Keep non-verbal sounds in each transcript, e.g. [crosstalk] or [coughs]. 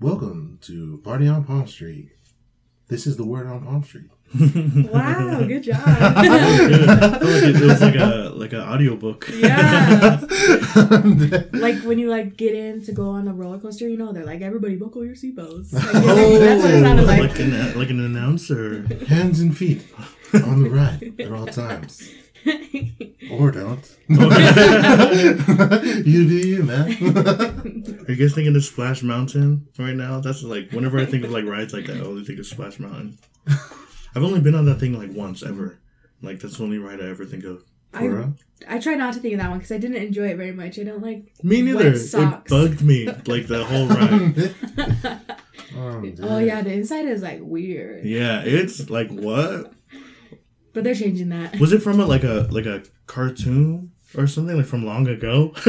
Welcome to Party on Palm Street. This is the word on Palm Street. [laughs] Wow, good job. [laughs] I felt like it, it was like a like an audiobook. [laughs] yeah. like when you like get in to go on a roller coaster, you know, they're like, everybody buckle your seatbelts. Like, Oh, that's what it sounded oh. like. like an like an announcer. Hands and feet on the ride at all times. Or don't. [laughs] [laughs] you do you, man. [laughs] Are you guys thinking of Splash Mountain right now? That's like whenever I think of like rides like that, I only think of Splash Mountain. I've only been on that thing like once ever. Like that's the only ride I ever think of. I, I try not to think of that one because I didn't enjoy it very much. I don't like. Me Wet neither. It bugged me like the whole ride. oh. Oh yeah, the inside is like weird, Yeah, it's like what but they're changing that. [laughs] was it from a like a like a cartoon or something like from long ago? [laughs]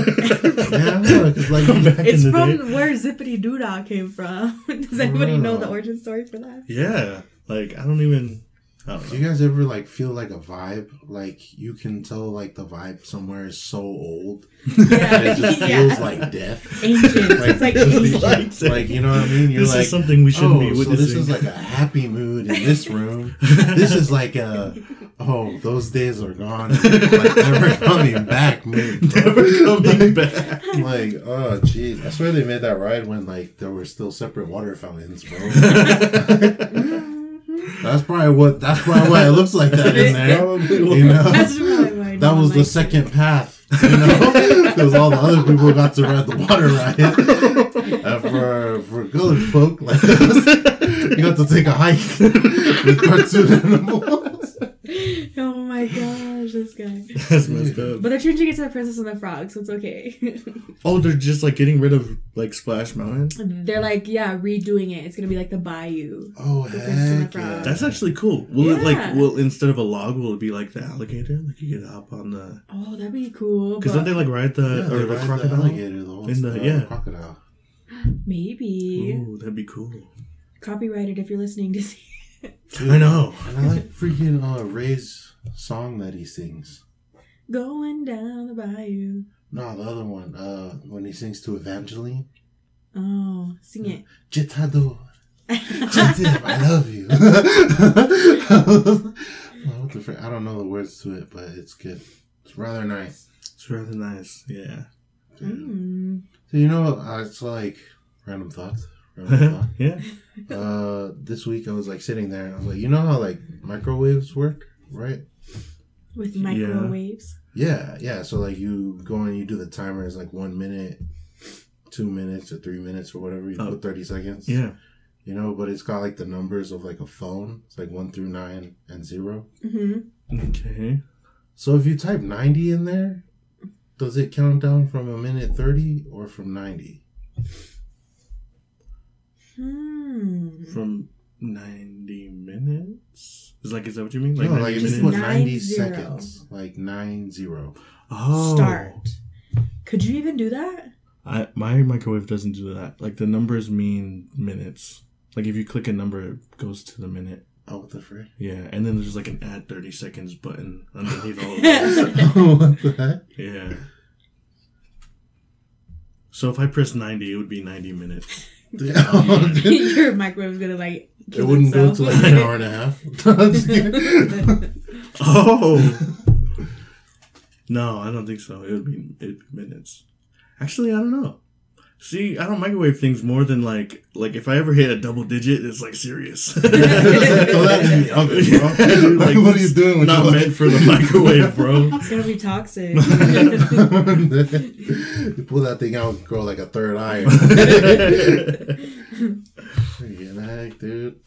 Yeah, look, it's like From back It's in the from day. where Zippity Doodah came from. [laughs] Does anybody know the origin story for that? Yeah, like I don't even. I don't Do know. you guys ever like feel like a vibe? Like you can tell like the vibe somewhere is so old. Yeah, It just [laughs] yeah. feels like death. ancient. it's like ancient. like, like, you know what I mean? You're This like is something we shouldn't oh, be so this is like a happy mood in this room. [laughs] this is like a oh, those days are gone, like never coming back mood. never coming back. Like oh jeez, I swear they made that ride when like there were still separate water fountains, bro. [laughs] that's probably what that's probably why it looks like that in there. Probably You know, That's probably why that was one the likes it. second path, you know, [laughs] because all the other people got to ride the water ride. [laughs] And for for colored folk like us, [laughs] you got to take a hike with cartoon animals. [laughs] Oh my gosh, this guy. That's messed up. But they're changing it to the Princess and the Frog, so it's okay. [laughs] Oh, they're just like getting rid of like Splash Mountain. they're like, yeah, redoing it. It's gonna be like the Bayou. Oh The Princess and the heck Frog. yeah! That's actually cool. Will it like Yeah. will instead of a log, will it be like the alligator? Like you get hop on the Oh, that'd be cool. because but don't they like ride the yeah, or the ride crocodile? the alligator, the In the- uh, yeah. crocodile. [gasps] maybe Ooh, that'd be cool. copyrighted if you're listening to see. I know. And I like freaking uh, Ray's song that he sings. Going down the bayou. No, the other one. Uh, when he sings to Evangeline. Oh, sing it. Jitado. [laughs] Jitib, I love you. [laughs] What the frick? I don't know the words to it, but it's good. It's rather nice. It's rather nice. Yeah. Mm. So you know, uh, it's like random thoughts. Random [laughs] thought. yeah. Uh, this week I was like sitting there. I was like, you know how like microwaves work, right? With microwaves. Yeah, yeah. So like you go and you do the timer is like one minute, two minutes, or three minutes, or whatever. You Oh. put thirty seconds. Yeah. You know, but it's got like the numbers of like a phone. It's like one through nine and zero. Mm-hmm. Okay. So if you type ninety in there, does it count down from a minute thirty or from ninety? Hmm. From ninety minutes. Is like is that what you mean? Like, no, like 90 if you minutes? put Nine ninety zero. seconds, like nine zero. Oh. Start. Could you even do that? I my microwave doesn't do that. Like the numbers mean minutes. Like if you click a number, it goes to the minute. Oh, what the frick? Yeah, and then there's like an add thirty seconds button underneath all of [laughs] those. [laughs] what the heck? Yeah. So if I press ninety, it would be ninety minutes. It [laughs] Your microwave's gonna like. kill wouldn't go itself. to like an hour and a half. [laughs] I'm just kidding. [laughs] Oh. no, I don't think so. It would be it'd be minutes. Actually, I don't know. See, I don't microwave things more than like like if I ever hit a double digit, it's like serious. Throw that in the oven, bro. Yeah, dude, Like, [laughs] what are you doing with Not meant for the microwave, bro. [laughs] It's gonna be toxic. [laughs] you pull that thing out and grow like a third eye. Freaking heck, dude.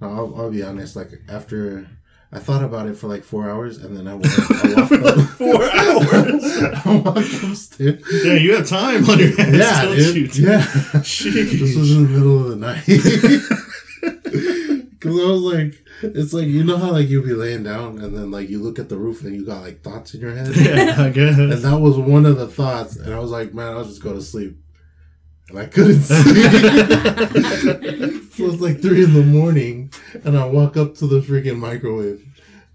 No, I'll, I'll be honest. Like after I thought about it for like four hours, and then I walked, I walked up. [laughs] Four hours. [laughs] I walked upstairs. Yeah, you have time on your hands, Yeah, don't dude. you? Yeah. Jeez. This was in the middle of the night. [laughs] Cause I was like, it's like you know how like you'll be laying down and then like you look at the roof and you got like thoughts in your head. Yeah, I guess. And that was one of the thoughts. And I was like, man, I'll just go to sleep. And I couldn't [laughs] sleep. [laughs] so it's like three in the morning. And I walk up to the freaking microwave.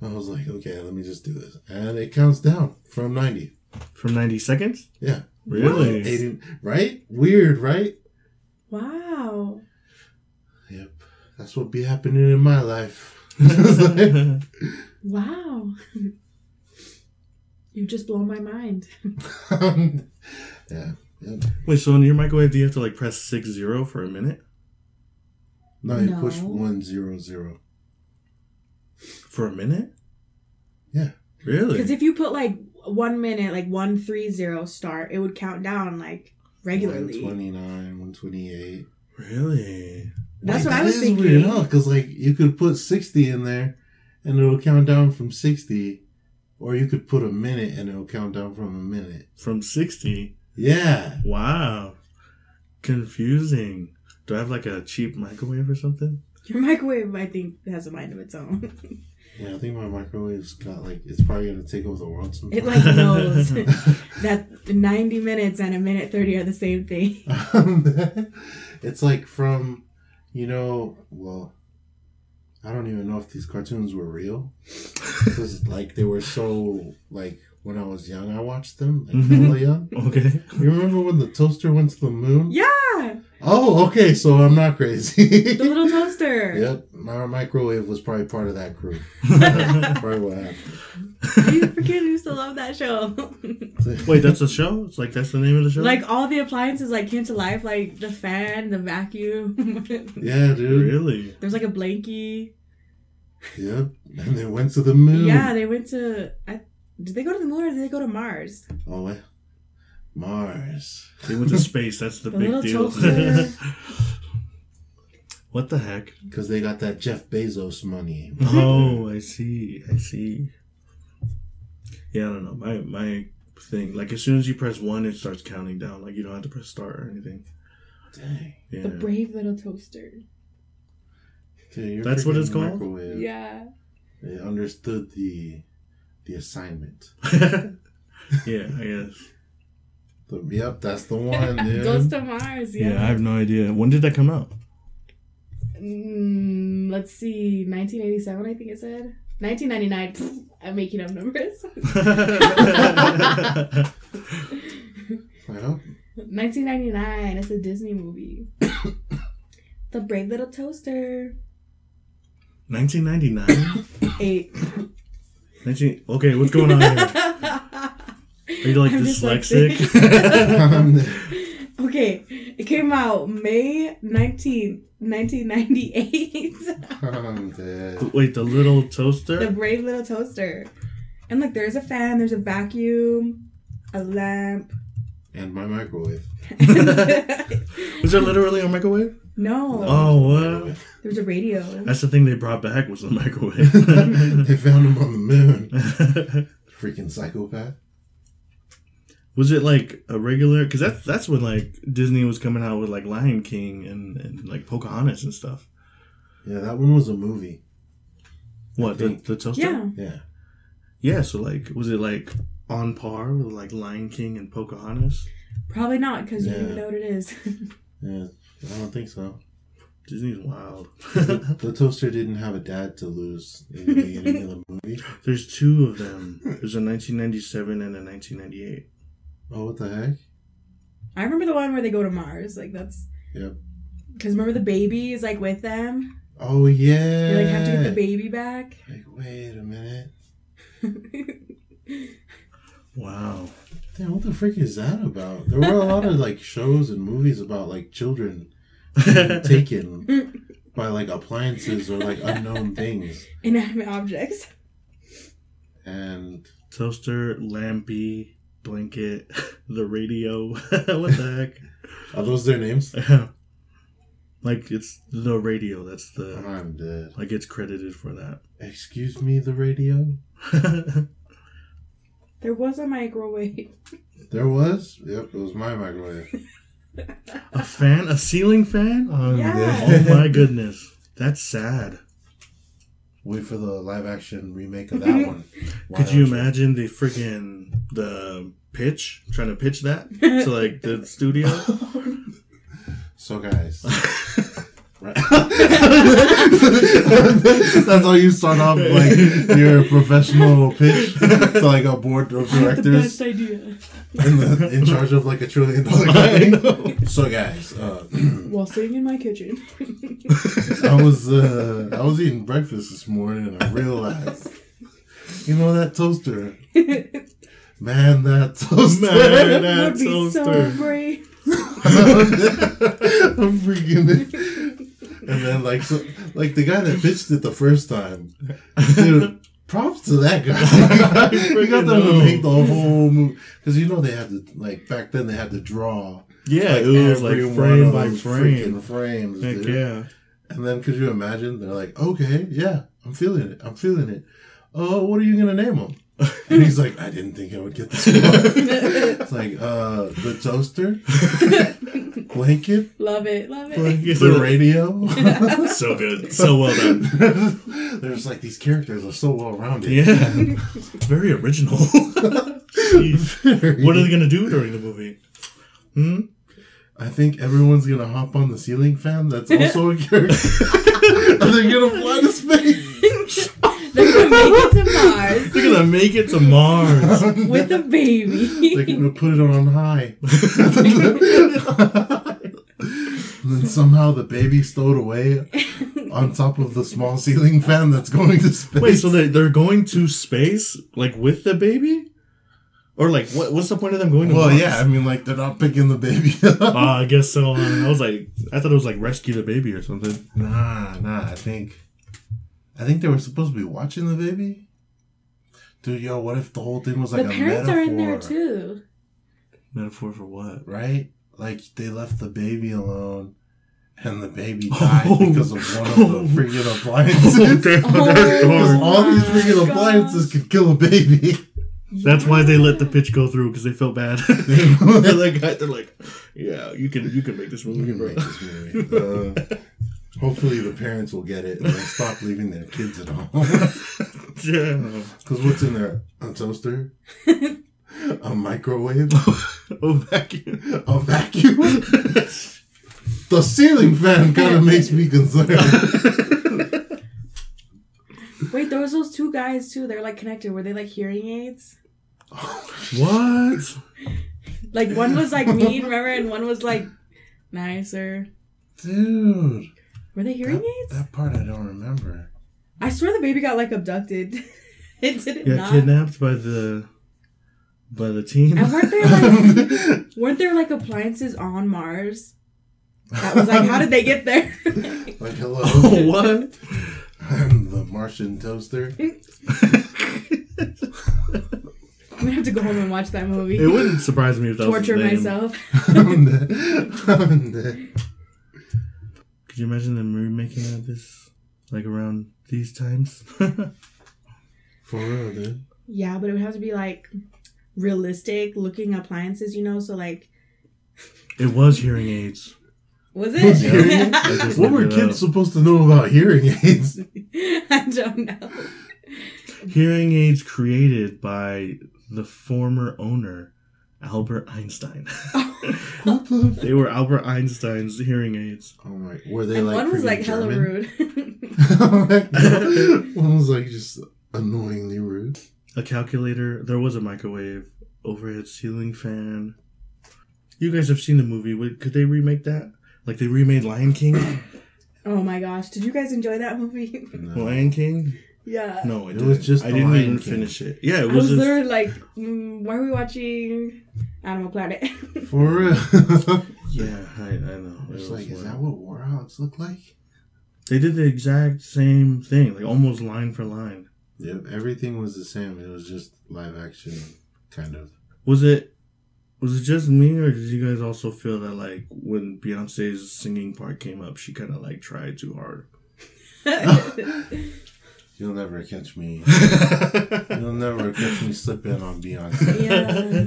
I was like, okay, let me just do this. And it counts down from 90. From 90 seconds? Yeah. Really? 80, right? Weird, right? wow. Yep. That's what be happening in my life. [laughs] Wow. you just blown my mind. yeah. Yep. Wait, so in your microwave, do you have to like press six zero for a minute? No, you No. push one zero zero. For a minute? Yeah. Really? Because if you put like one minute, like one three zero start, it would count down like regularly. 129, 128. Really? That's Wait, what I was thinking. weird. Because like you could put sixty in there, and it'll count down from sixty, or you could put a minute and it'll count down from a minute. From sixty? Yeah. Wow. Confusing. Do I have like a cheap microwave or something? Your microwave, I think, has a mind of its own. [laughs] Yeah, I think my microwave's got like it's probably gonna take over the world sometime. it like knows [laughs] that ninety minutes and a minute thirty are the same thing. [laughs] it's like from, you know, well, I don't even know if these cartoons were real, because like they were so like when I was young, I watched them like Mhm. hella young. [laughs] Okay. You remember when the toaster went to the moon? Yeah, Oh, okay, so I'm not crazy. the little [laughs] toaster. yep, my microwave was probably part of that crew. [laughs] probably what happened. I freaking used to love that show. Wait, that's a show? It's like that's the name of the show? like all the appliances like came to life, like the fan, the vacuum. yeah, dude. Really? There's like a blankie. Yep, and they went to the moon. Yeah, they went to. I, did they go to the moon or did they go to Mars? Oh, wait. Mars. They went to space, that's the, The big deal. [laughs] what the heck? Because they got that Jeff Bezos money. Oh, [laughs] I see. I see. Yeah, I don't know. My my thing, like as soon as you press one, it starts counting down. Like you don't have to press start or anything. Dang. Yeah. The brave little toaster. Dude, your That's what it's called? microwave, Yeah. They understood the the assignment. [laughs] yeah, I guess. The- yep, that's the one, [laughs] dude. Goes to Mars. Yeah. Yeah. I have no idea. When did that come out? Mm, let's see, 1987. I think it said 1999. Pfft, I'm making up numbers. Well, 1999. It's a Disney movie. [coughs] the Brave Little Toaster. 1999. Eight. 19. Okay, what's going on here? [laughs] Are you like I'm dyslexic? [laughs] okay, it came out May 19th, 1998. I'm dead. [laughs] Wait, the little toaster? the brave little toaster. And look, there's a fan, there's a vacuum, a lamp. And my microwave. Was there literally a microwave? No, Oh, what? there's a radio. That's the thing they brought back was the microwave. [laughs] they found him on the moon. [laughs] Freaking psychopath. was it like a regular? Because that's that's when like Disney was coming out with like Lion King and, and like Pocahontas and stuff. Yeah, that one was a movie. What the, think- the toaster? Yeah, Yeah. Yeah. So like, was it like on par with like Lion King and Pocahontas? probably not because you don't even know what it is. [laughs] Yeah, I don't think so. Disney's wild. the, [laughs] the toaster didn't have a dad to lose in the beginning of the movie. [laughs] There's two of them. There's a 1997 and a 1998. Oh, what the heck? I remember the one where they go to Mars. Like that's Yep. because remember the baby is like with them. Oh yeah. They like have to get the baby back. Like, wait a minute. [laughs] Wow. Damn, what the frick is that about? There were a lot of like shows and movies about like children being [laughs] taken by like appliances or like unknown things. Inanimate objects. And Toaster, lampy, blanket, [laughs] the radio. [laughs] what the heck? are those their names? heck? like it's the radio. That's the I'm dead. like it's credited for that. Excuse me, the radio? There was a microwave. There was? Yep, it was my microwave. a fan, a ceiling fan. I'm Yeah. [laughs] Oh my goodness, that's sad. Wait for the live action remake of that one. Why [laughs] Could you don't imagine the freaking the pitch trying to pitch that [laughs] to like the studio? So, guys, Right. [laughs] That's how you start off like your professional pitch to like a board of I had the directors best idea. in, the, in charge of like a trillion dollar company. So guys, uh, [clears throat] While sitting in my kitchen. I was uh, I was eating breakfast this morning and I realized, you know that toaster, man, that toaster. Man, that [laughs] would be so toaster. brave. [laughs] I'm freaking it. And then like so like the guy that pitched it the first time, dude. Props to that guy. [laughs] [laughs] we got them to make the whole movie because you know they had to like back then they had to draw Yeah, like, it was like frame by frame. frames. Heck dude. yeah. And then could you imagine? They're like, okay, yeah, I'm feeling it. I'm feeling it. Oh, what are you gonna name him? [laughs] And he's like, I didn't think I would get this far. [laughs] it's like, uh, the toaster, [laughs] blanket, Love it. Love it. the radio. so good. So well done. There's like these characters are so well rounded. Yeah. Very original. Jeez. What are they going to do during the movie? Hmm? I think everyone's gonna hop on the ceiling fan. That's also a character. and they're gonna fly to space. They're gonna make it to Mars They're going to make it to Mars. [laughs] with a baby. They're gonna put it on high. [laughs] and then somehow the baby stowed away on top of the small ceiling fan that's going to space. Wait, so they, they're going to space, like, with the baby? Or, like, what? what's the point of them going to well, Mars? yeah, I mean, like they're not picking the baby [laughs] up. Ah, I guess so. I was like, I thought it was like rescue the baby or something. nah, nah. I think, I think they were supposed to be watching the baby. Dude, yo, what if the whole thing was like the a parents metaphor, are in there too. Metaphor for what? right? Like they left the baby alone, and the baby [laughs] died Oh. because of one of the [laughs] freaking appliances. [laughs] damn, Oh, Because all these my freaking God. appliances could kill a baby. That's why they let the pitch go through because they felt bad. they're like, they're like, yeah, you can, you can make this We movie, can bro. make this movie. Uh, hopefully, the parents will get it and they'll stop leaving their kids at home. yeah. [laughs] Because what's in there? A toaster, [laughs] a microwave, [laughs] a vacuum. a vacuum. the ceiling fan kind of makes me concerned. Wait, there was those two guys too. They're like connected. Were they like hearing aids? What? Like one was like mean, remember, and one was like nicer. Dude, Were they hearing that, aids? that part I don't remember. I swear the baby got like abducted. [laughs] it did it Yeah, not. kidnapped by the by the team. And weren't there like [laughs] weren't there like appliances on Mars? That was like, how did they get there? [laughs] Like, hello, oh, what? I'm the Martian toaster. I'm gonna have to go home and watch that movie. It wouldn't surprise me if that Torture was his name. myself. I'm dead. I'm dead. Could you imagine them remaking of this like around these times? [laughs] For real, dude. Yeah, but it would have to be like realistic looking appliances, you know. So like, it was hearing aids. was Was it? hearing [laughs] I What were kids up. supposed to know about hearing aids? [laughs] I don't know. Hearing aids created by the former owner, Albert Einstein. The? [laughs] [laughs] they were Albert Einstein's hearing aids. Oh my! Were they And like? one was freaking like hella rude. [laughs] one was like just annoyingly rude. A calculator. There was a microwave, overhead ceiling fan. You guys have seen the movie. Could they remake that? Like they remade Lion King? [coughs] oh my gosh, did you guys enjoy that movie? No. Lion King? Yeah. No, I It didn't. was just I didn't Lion even King. finish it. Yeah, it I was, was just. there like, mm, why are we watching Animal Planet? [laughs] For real. [laughs] Yeah, I, I know. It's was like, is that what warhogs look like? They did the exact same thing, like almost line for line. Yep, everything was the same. It was just live action, kind of. Was it? Was it just me, or did you guys also feel that like when Beyonce's singing part came up, she kind of like tried too hard? [laughs] You'll never catch me. [laughs] You'll never catch me slipping on Beyonce. yeah.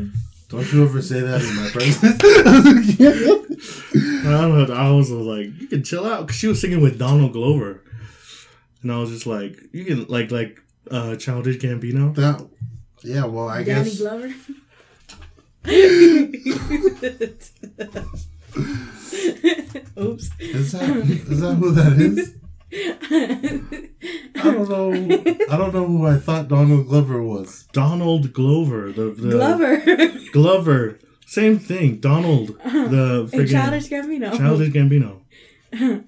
Don't you ever say that in my presence. [laughs] I don't know. I was like, you can chill out, cause she was singing with Donald Glover, and I was just like, you can like like uh childish Gambino. that, yeah, well, I Danny guess. Glover. [laughs] Oops. Is that is that who that is? I don't know. I don't know who I thought Donald Glover was. Donald Glover, the, the Glover. Glover, same thing. Donald, the friggin' Childish Gambino. Childish Gambino. [laughs]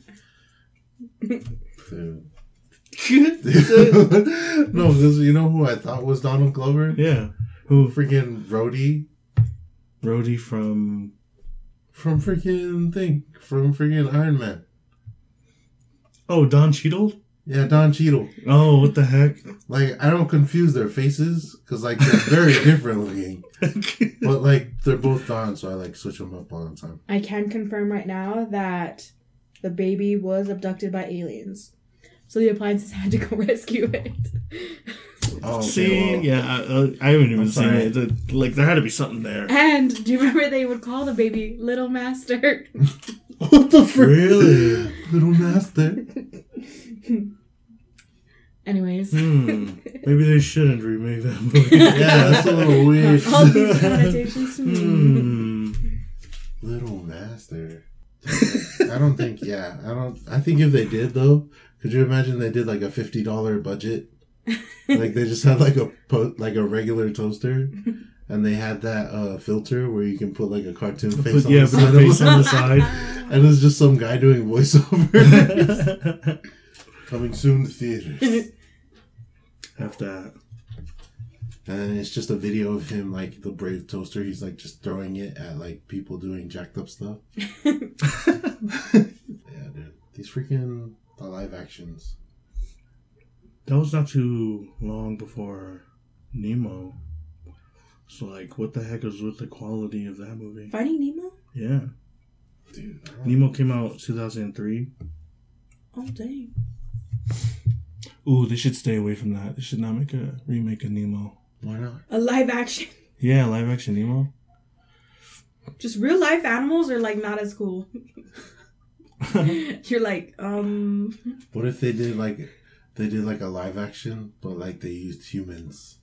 No, because you know who I thought was Donald Glover? yeah, who Freaking Rhodey Rhodey from? from freaking thing from freaking Iron Man. Oh, Don Cheadle. Yeah, Don Cheadle. Oh, what the heck? Like I don't confuse their faces because like they're very [laughs] different looking, but like they're both Don, so I like switch them up all the time. I can confirm right now that the baby was abducted by aliens. So the appliances had to go [laughs] rescue it. Oh, okay, See, well, yeah, I, I haven't even I'm seen sorry. it. Like there had to be something there. And do you remember they would call the baby Little Master? [laughs] What the frick? Really? Little master. Anyways. Hmm. Maybe they shouldn't remake that movie. [laughs] Yeah, that's a little weird. All these connotations to me. Hmm. Little master. I don't think. Yeah, I don't. I think if they did though, could you imagine they did like a fifty dollar budget? like they just had like a po- like a regular toaster, and they had that uh, filter where you can put like a cartoon face Put, on yeah, the put side face it. on the side. [laughs] and it's just some guy doing voiceover. [laughs] Coming soon to theaters. [laughs] Have that. And it's just a video of him like the brave toaster. He's like just throwing it at like people doing jacked up stuff. yeah, dude. These freaking the live actions. That was not too long before Nemo. So like, what the heck is with the quality of that movie? Finding Nemo? Yeah, Dude, I don't- Nemo came out 2003. Oh, dang. Ooh, they should stay away from that. They should not make a remake of Nemo. why not? A live action. [laughs] Yeah, live action Nemo. Just real life animals are like not as cool. [laughs] You're like, um, What if they did like they did like a live action, but like they used humans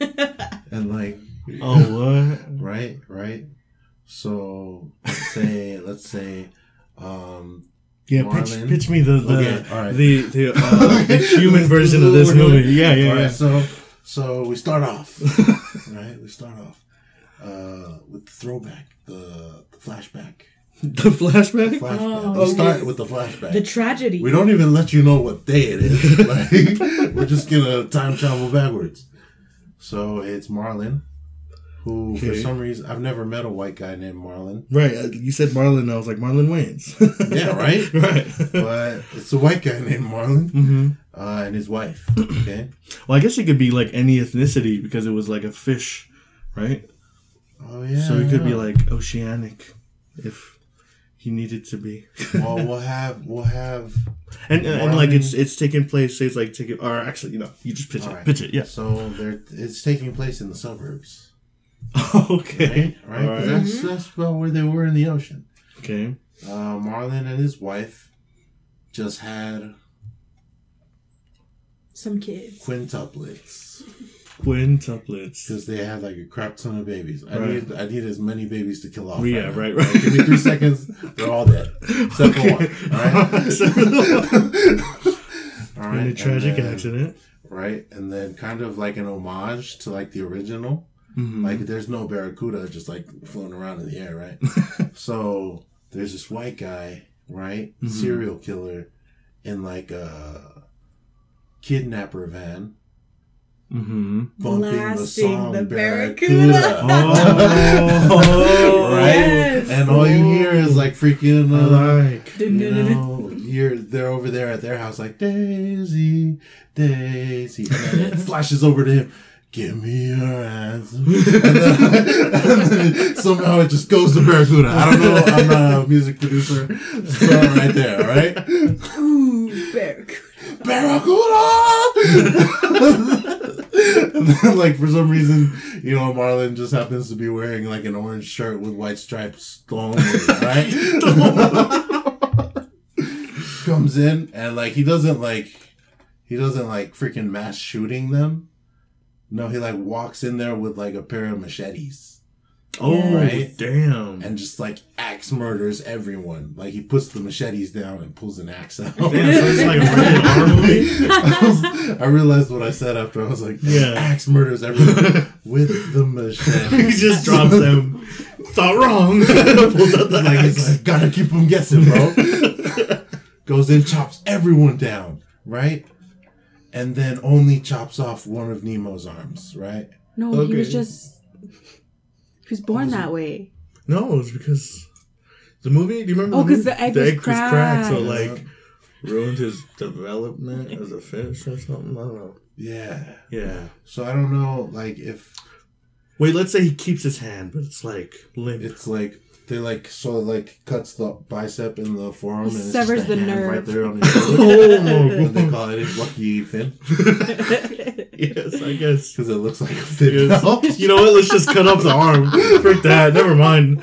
[laughs] and like Oh what? right, right. So let's say [laughs] let's say um Yeah, pitch, Marlin. pitch me the the Okay, all right. the, the, uh, [laughs] the human version of this movie. Yeah, yeah, All yeah. right, so so we start off, right? We start off uh, with the throwback, the, the flashback. the flashback. flashback. Oh, we start with the flashback. the tragedy. we don't even let you know what day it is. like, we're just gonna time travel backwards. So it's Marlin, who for some reason I've never met a white guy named Marlin. Right, uh, you said Marlon. I was like Marlon Wayans. Yeah, [laughs] right? right. But it's a white guy named Marlin hmm uh, and his wife. [clears throat] Okay. Well, I guess it could be like any ethnicity because it was like a fish, right? Oh yeah. so it could be like oceanic, if he needed to be. well, we'll have we'll have and and, and like it's it's taking place. It's like taking or actually you know you just pitch it, Alright. pitch it. Yeah. So there, it's taking place in the suburbs, [laughs] okay. right? Right. 'Cause Alright. That's that's about where they were in the ocean. Okay. Uh, Marlon and his wife just had Some kids. quintuplets Quintuplets. because they had like a crap ton of babies. I Right. need I need as many babies to kill off. Yeah, now. right, right. Give me three [laughs] seconds. They're all dead except for one. All right. [laughs] [laughs] all right. In a tragic then- accident. Right, and then kind of like an homage to like the original. Mhm. Like there's no barracuda just like floating around in the air, right? so there's this white guy, right? Mhm. Serial killer in like a kidnapper van Mm-hmm. bumping the Blasting the Barracuda. Barracuda. Oh, right? [laughs] Yes. And all you hear is like freaking uh, like. you know, you're they're over there at their house like Daisy, Daisy, and then it [laughs] flashes over to him. Give me your answer. And then, somehow it just goes to Barracuda. I don't know. I'm not a music producer. Start right there, right? Ooh, Barracuda. Barracuda! and then, like, for some reason, you know, Marlon just happens to be wearing, like, an orange shirt with white stripes thrown right? [laughs] Comes in, and, like, he doesn't, like, he doesn't, like, freaking mass shooting them. No, he, like, walks in there with, like, a pair of machetes. Oh, Right? damn. and just like axe murders everyone. Like he puts the machetes down and pulls an axe out. Damn, so [laughs] it's like a rated I, was- I realized what I said after I was like, Yeah. axe murders everyone [laughs] with the machete. he just drops them. Thought wrong. [laughs] Pulls out the like axe. it's like gotta keep them guessing, bro. Goes in, chops everyone down, right? And then only chops off one of Nemo's arms, right? No, he was just. He was born that way. No, it's because the movie. Do you remember? Oh, the 'cause movie? the egg was cracked, so cracked. like ruined his development as a fish or something. I don't know. Yeah. Yeah. So I don't know, like if Wait, let's say he keeps his hand, but it's like limp. it's like they like so it, like cuts the bicep in the forearm and it's severs just a the hand nerve. right there on his shoulder. [laughs] oh my and they call it his lucky fin [laughs] yes, I guess. because it looks like a fin Yes. You know what? Let's just cut off the arm. Frick that. Never mind.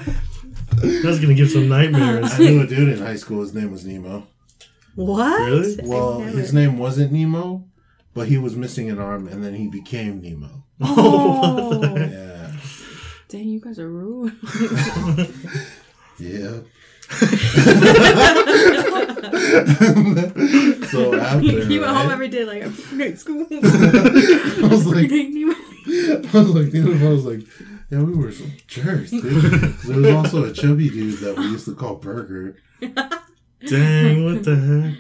That's gonna give some nightmares. I knew a dude in high school. His name was Nemo. what? Really? Well, never- his name wasn't Nemo, but he was missing an arm, and then he became Nemo. [laughs] Oh, oh. Yeah, dang, you guys are rude. [laughs] yeah. [laughs] so after, he went home every day like I'm great school. [laughs] I was like, Nemo. I was like, I was like, yeah, we were some jerks, dude. There was also a chubby dude that we used to call Burger. Dang! What the heck?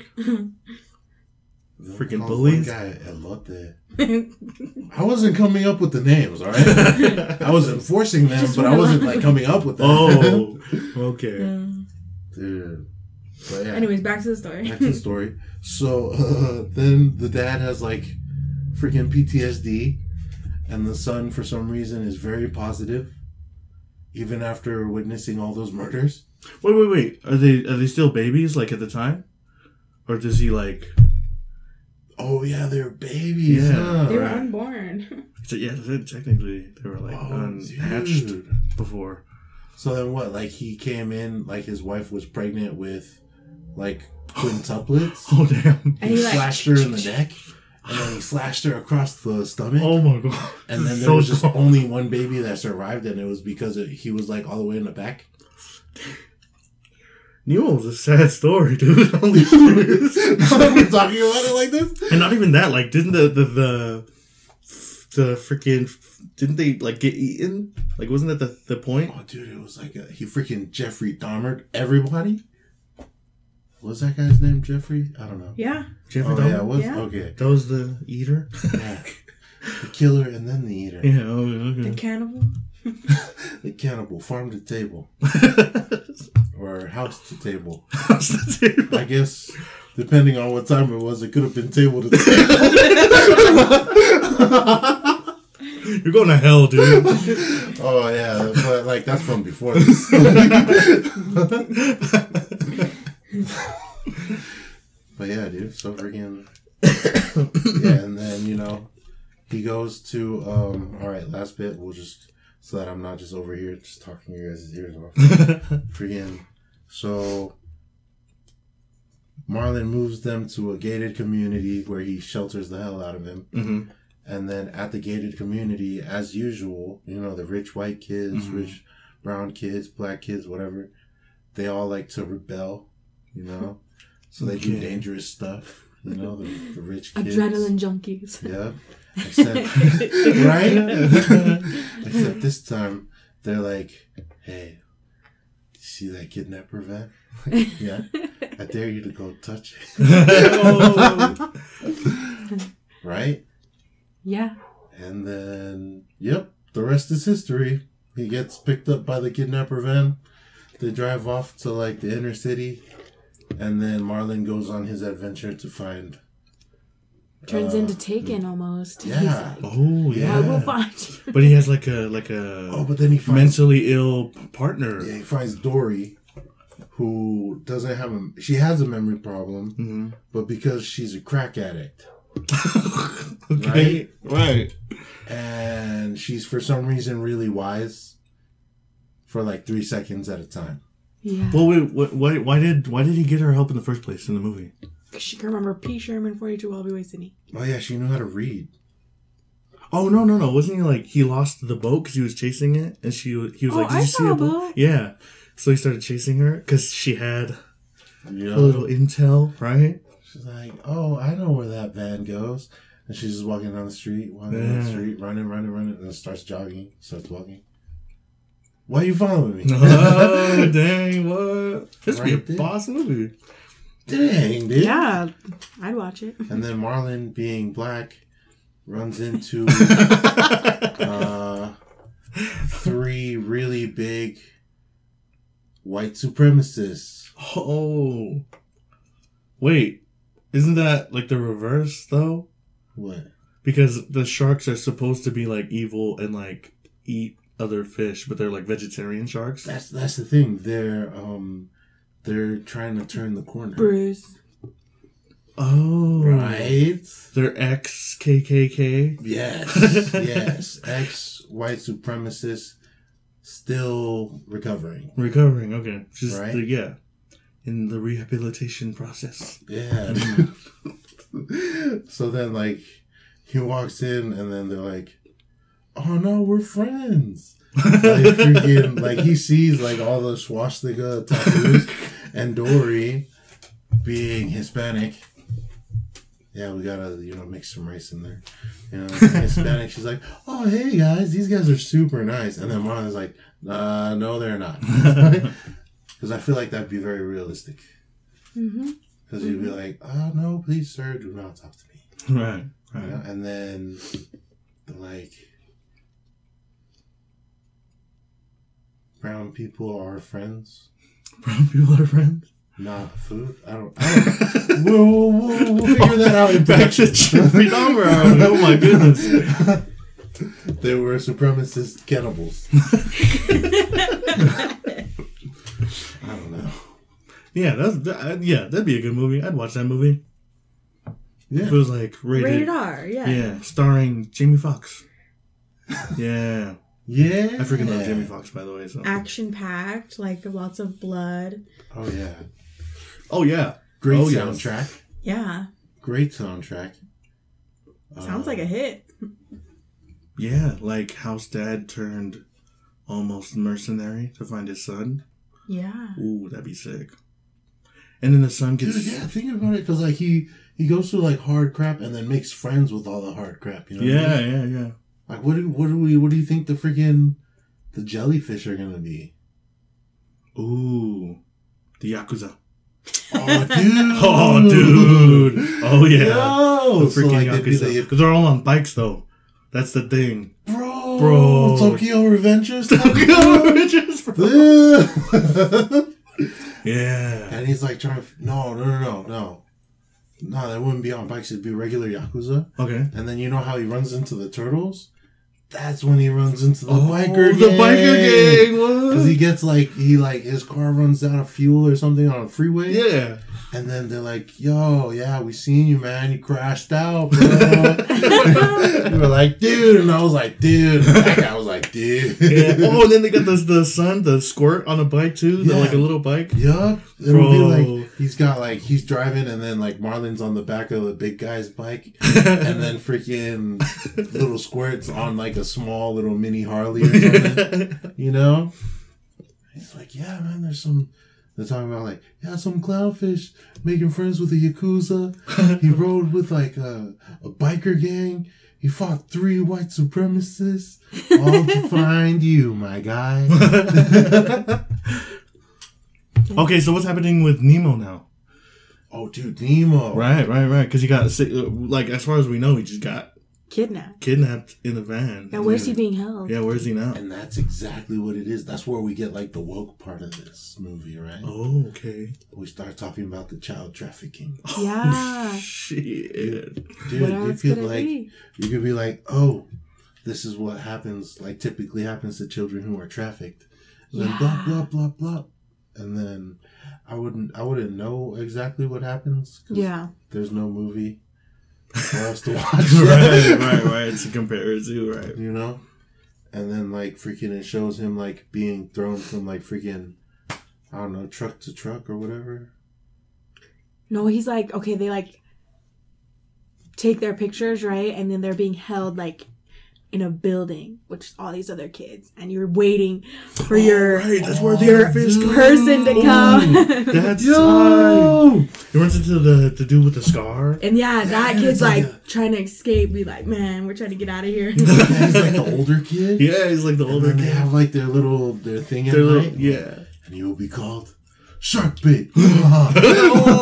Freaking Called bullies. One guy Elote. I wasn't coming up with the names, all right. [laughs] I was enforcing them, Just but I wasn't like coming up with them. Oh, [laughs] okay. dude. But yeah. Anyways, back to the story. back to the story. So uh, [laughs] then the dad has like freaking PTSD, and the son, for some reason, is very positive, even after witnessing all those murders. Wait, wait, wait. Are they are they still babies like at the time, or does he like? Oh yeah, they're babies. Yeah. huh? They were Right. unborn. [laughs] So yeah, technically they were like Oh, unhatched dude. before. So then what? Like he came in, like his wife was pregnant with, like quintuplets. [laughs] Oh damn! And he, he, like- slashed her in the neck, and then he slashed her across the stomach. Oh my god! And then there So was just strong. only one baby that survived, and it was because it, he was like all the way in the back. Nemo was a sad story, dude. [laughs] Holy [laughs] shit! We're talking about it like this. and not even that. Like, didn't the the the the freaking didn't they like get eaten? Like, wasn't that the the point? Oh, dude, it was like a, he freaking Jeffrey Dahmer everybody. Was that guy's name? Jeffrey? I don't know. Yeah. Jeffrey oh Dahmer. yeah, was Yeah. okay. That was the eater. Yeah. the killer and then the eater. yeah. Oh, The cannibal. [laughs] The cannibal, farm to table or house to table. [laughs] How's the table? I guess depending on what time it was, it could have been table to table. [laughs] You're going to hell, dude. [laughs] oh yeah, but like that's from before this. but yeah, dude, so freaking [coughs] yeah, and then you know he goes to um. All right, last bit. We'll just so that I'm not just over here just talking your guys' ears off. freaking so. Marlon moves them to a gated community where he shelters the hell out of him. hmm And then at the gated community, as usual, you know, the rich white kids, Mhm. rich brown kids, black kids, whatever, they all like to rebel, you know? So they do dangerous stuff, you know, the, the rich kids. Adrenaline junkies. Yeah. Except, [laughs] right? [laughs] Except this time, they're like, hey, you see that kidnapper van? [laughs] yeah. I dare you to go touch it. [laughs] Right? Yeah. And then, yep, the rest is history. He gets picked up by the kidnapper van. They drive off to like the inner city, and then Marlin goes on his adventure to find. Turns uh, into Taken almost. [laughs] Yeah. like, oh yeah. Yeah. I will find you. [laughs] But he has like a like a Oh, but then he finds mentally ill partner. yeah, he finds Dory, who doesn't have a she has a memory problem, hmm but because she's a crack addict, [laughs] okay. Right. and she's for some reason really wise. For like three seconds at a time. Yeah. Well, wait. What, why? Why did? Why did he get her help in the first place in the movie? She can remember P. Sherman 42 Wallaby Way, Sydney. Oh yeah, she knew how to read. Oh no no no! Wasn't he like he lost the boat because he was chasing it, and she he was Oh, like, "Did I you see saw a a boat?" boat. Yeah. So he started chasing her because she had You a little intel, right? she's like, "Oh, I know where that van goes," and she's just walking down the street, walking down the street, running, running, running, and then starts jogging, starts walking. Why are you following me? [laughs] oh [laughs] dang! What? This would be a there. boss movie. Dang, dude. Yeah, I'd watch it. And then Marlon, being black, runs into [laughs] uh, three really big white supremacists. oh, wait! Isn't that like the reverse though? What? Because the sharks are supposed to be like evil and like eat other fish, but they're like vegetarian sharks. That's that's the thing. They're um they're trying to turn the corner. Bruce. Oh, Right? They're ex KKK. Yes. [laughs] yes. Ex white supremacists still recovering. Recovering. Okay, just Right. the, yeah, in the rehabilitation process. Yeah. [laughs] so then like he walks in and then they're like, Oh no, we're friends. like freaking like he sees like all the swastika tattoos [laughs] and Dory being Hispanic. Yeah, we gotta, you know, mix some race in there. You know, Hispanic. She's like, "Oh, hey guys, these guys are super nice." And then Marlon's like, uh, "No, they're not," [laughs] because I feel like that'd be very realistic. Mm-hmm. Because you'd be like, "Oh no, please, sir, do not talk to me." Right. You Right. know? And then, like, brown people are friends, Brown people are friends. not food. I don't. I don't we'll, we'll, we'll, we'll figure that out in [laughs] Back to Jeffrey Dahmer. Oh my goodness. [laughs] They were supremacist cannibals. [laughs] I don't know. Yeah, that's that, yeah, that'd be a good movie. I'd watch that movie. Yeah. If it was like rated, Rated R. Yeah. yeah, starring Jamie Foxx. Yeah, Yeah. I freaking love Jamie Foxx by the way. So, Action packed, like lots of blood. Oh yeah. oh yeah, Great Oh, yes. soundtrack. Yeah. Great soundtrack. Sounds Uh, like a hit. yeah, like House Dad turned almost mercenary to find his son. Yeah. Ooh, that'd be sick. And then the son Dude, gets yeah, think about it, because like he he goes through like hard crap and then makes friends with all the hard crap. You know? what I yeah, mean? yeah, yeah. Like what do what do we what do you think the freaking the jellyfish are gonna be? Ooh, the yakuza. Oh [laughs] dude! Oh, dude. Oh yeah. Yo! The So, freaking like, they'd be yakuza. like, Because they're all on bikes though. That's the thing. bro, Bro. Tokyo Revengers. [laughs] [laughs] yeah. and he's like trying to no no no no no no that wouldn't be on bikes. It'd be regular yakuza. Okay. And then you know how he runs into the turtles? That's when he runs into the oh, biker the biker gang. Because he gets like he like his car runs out of fuel or something on a freeway. yeah. And then they're like, "Yo, yeah, we seen you, man. You crashed out, bro." [laughs] we were like, "Dude," and I was like, "Dude." And that guy was like, "Dude." yeah. Oh, and then they got the the son, the squirt on a bike too. The, Yeah. like a little bike. Yup. It'll be like he's got like he's driving and then like Marlon's on the back of the big guy's bike [laughs] and then freaking little squirts on like a small little mini Harley or something. [laughs] you know? He's like, Yeah, man, there's some they're talking about like, yeah, some clownfish making friends with a Yakuza. He [laughs] rode with like a, a biker gang. He fought three white supremacists, all to [laughs] find you, my guy. [laughs] okay, so what's happening with Nemo now? oh, dude, Nemo. Right, right, right. Because he got like as far as we know, he just got Kidnapped. kidnapped in the van. Now, where's he being held? Yeah, where's he now? And that's exactly what it is. That's where we get like the woke part of this movie, right? Oh, okay. We start talking about the child trafficking. [laughs] Oh, yeah. Shit. Dude, what you else could could like be? you could be like, oh, this is what happens, like typically happens to children who are trafficked. And then blah Yeah. blah blah blah, and then I wouldn't I wouldn't know exactly what happens. 'cause Yeah. there's no movie for us to [laughs] watch. right, right, right. [laughs] To compare it to, right. You know, and then like freaking it shows him like being thrown from like freaking I don't know truck to truck or whatever. No, he's like, okay, they like take their pictures, right? And then they're being held like in a building with just all these other kids, and you're waiting for oh, your right, that's where the your other person to come. [laughs] That's tight. Yo! He runs into the the dude with the scar. and yeah, that Yeah, kid's like like a- trying to escape. Be like, man, we're trying to get out of here. [laughs] And he's like the older kid. Yeah, he's like the And older then they kid. have like their little their thing at They're night. little- yeah. And he will be called Shark Bait. [laughs]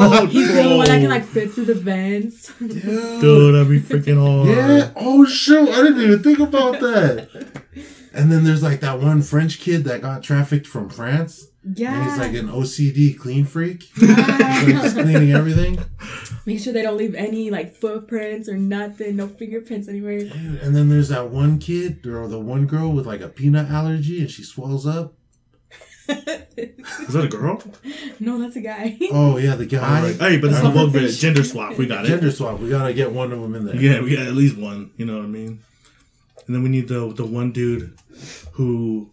Oh, He's the only one that can like fit through the vents. Dude. Dude, that'd be freaking hard. Yeah. Oh shoot! I didn't even think about that. [laughs] And then there's like that one French kid that got trafficked from France. yeah. And he's like an OCD clean freak. [laughs] He's like just cleaning everything. Make sure they don't leave any like footprints or nothing, no fingerprints anywhere. Dude, and then there's that one kid or the one girl with like a peanut allergy and she swells up. Is that a girl? no, that's a guy. Oh yeah, the guy. Alright. Hey, but it's That's a not bit gender swap. We got it. Gender swap. We gotta get one of them in there. Yeah, we got at least one. You know what I mean? And then we need the the one dude who.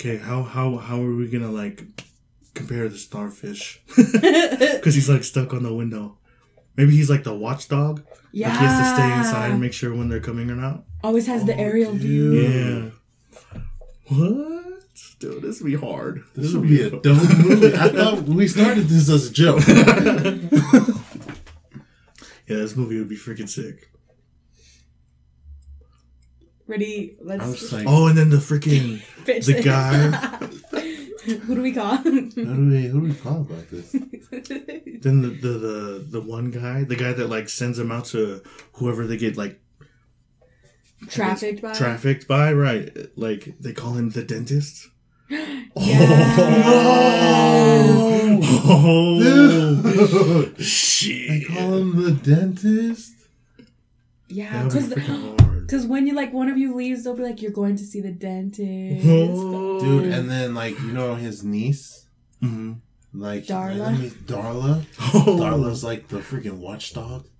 Okay, how how how are we gonna like compare the starfish? [laughs] Because he's like stuck on the window. Maybe he's like the watchdog. yeah. Like he has to stay inside and make sure when they're coming or not. Always has the Oh, aerial dude. view. Yeah. What? Dude, this would be hard. This would be a dumb [laughs] movie. I thought we started this as a joke. [laughs] [laughs] Yeah, this movie would be freaking sick. Ready? Let's just like, Oh, and then the freaking the guy. Who do we call? who do we who do we call about this? Then the, the the the one guy, the guy that like sends them out to whoever they get like Trafficked by. trafficked by, right? Like they call him the dentist. [gasps] Oh, [laughs] Dude. They shit! call him the dentist. Yeah, That be because because [gasps] when you like one of you leaves, they'll be like, "You're going to see the dentist." Oh. [laughs] Dude, and then like you know his niece, Mhm. like Darla? let me- Darla. Oh. [laughs] Darla's like the freaking watchdog. [coughs]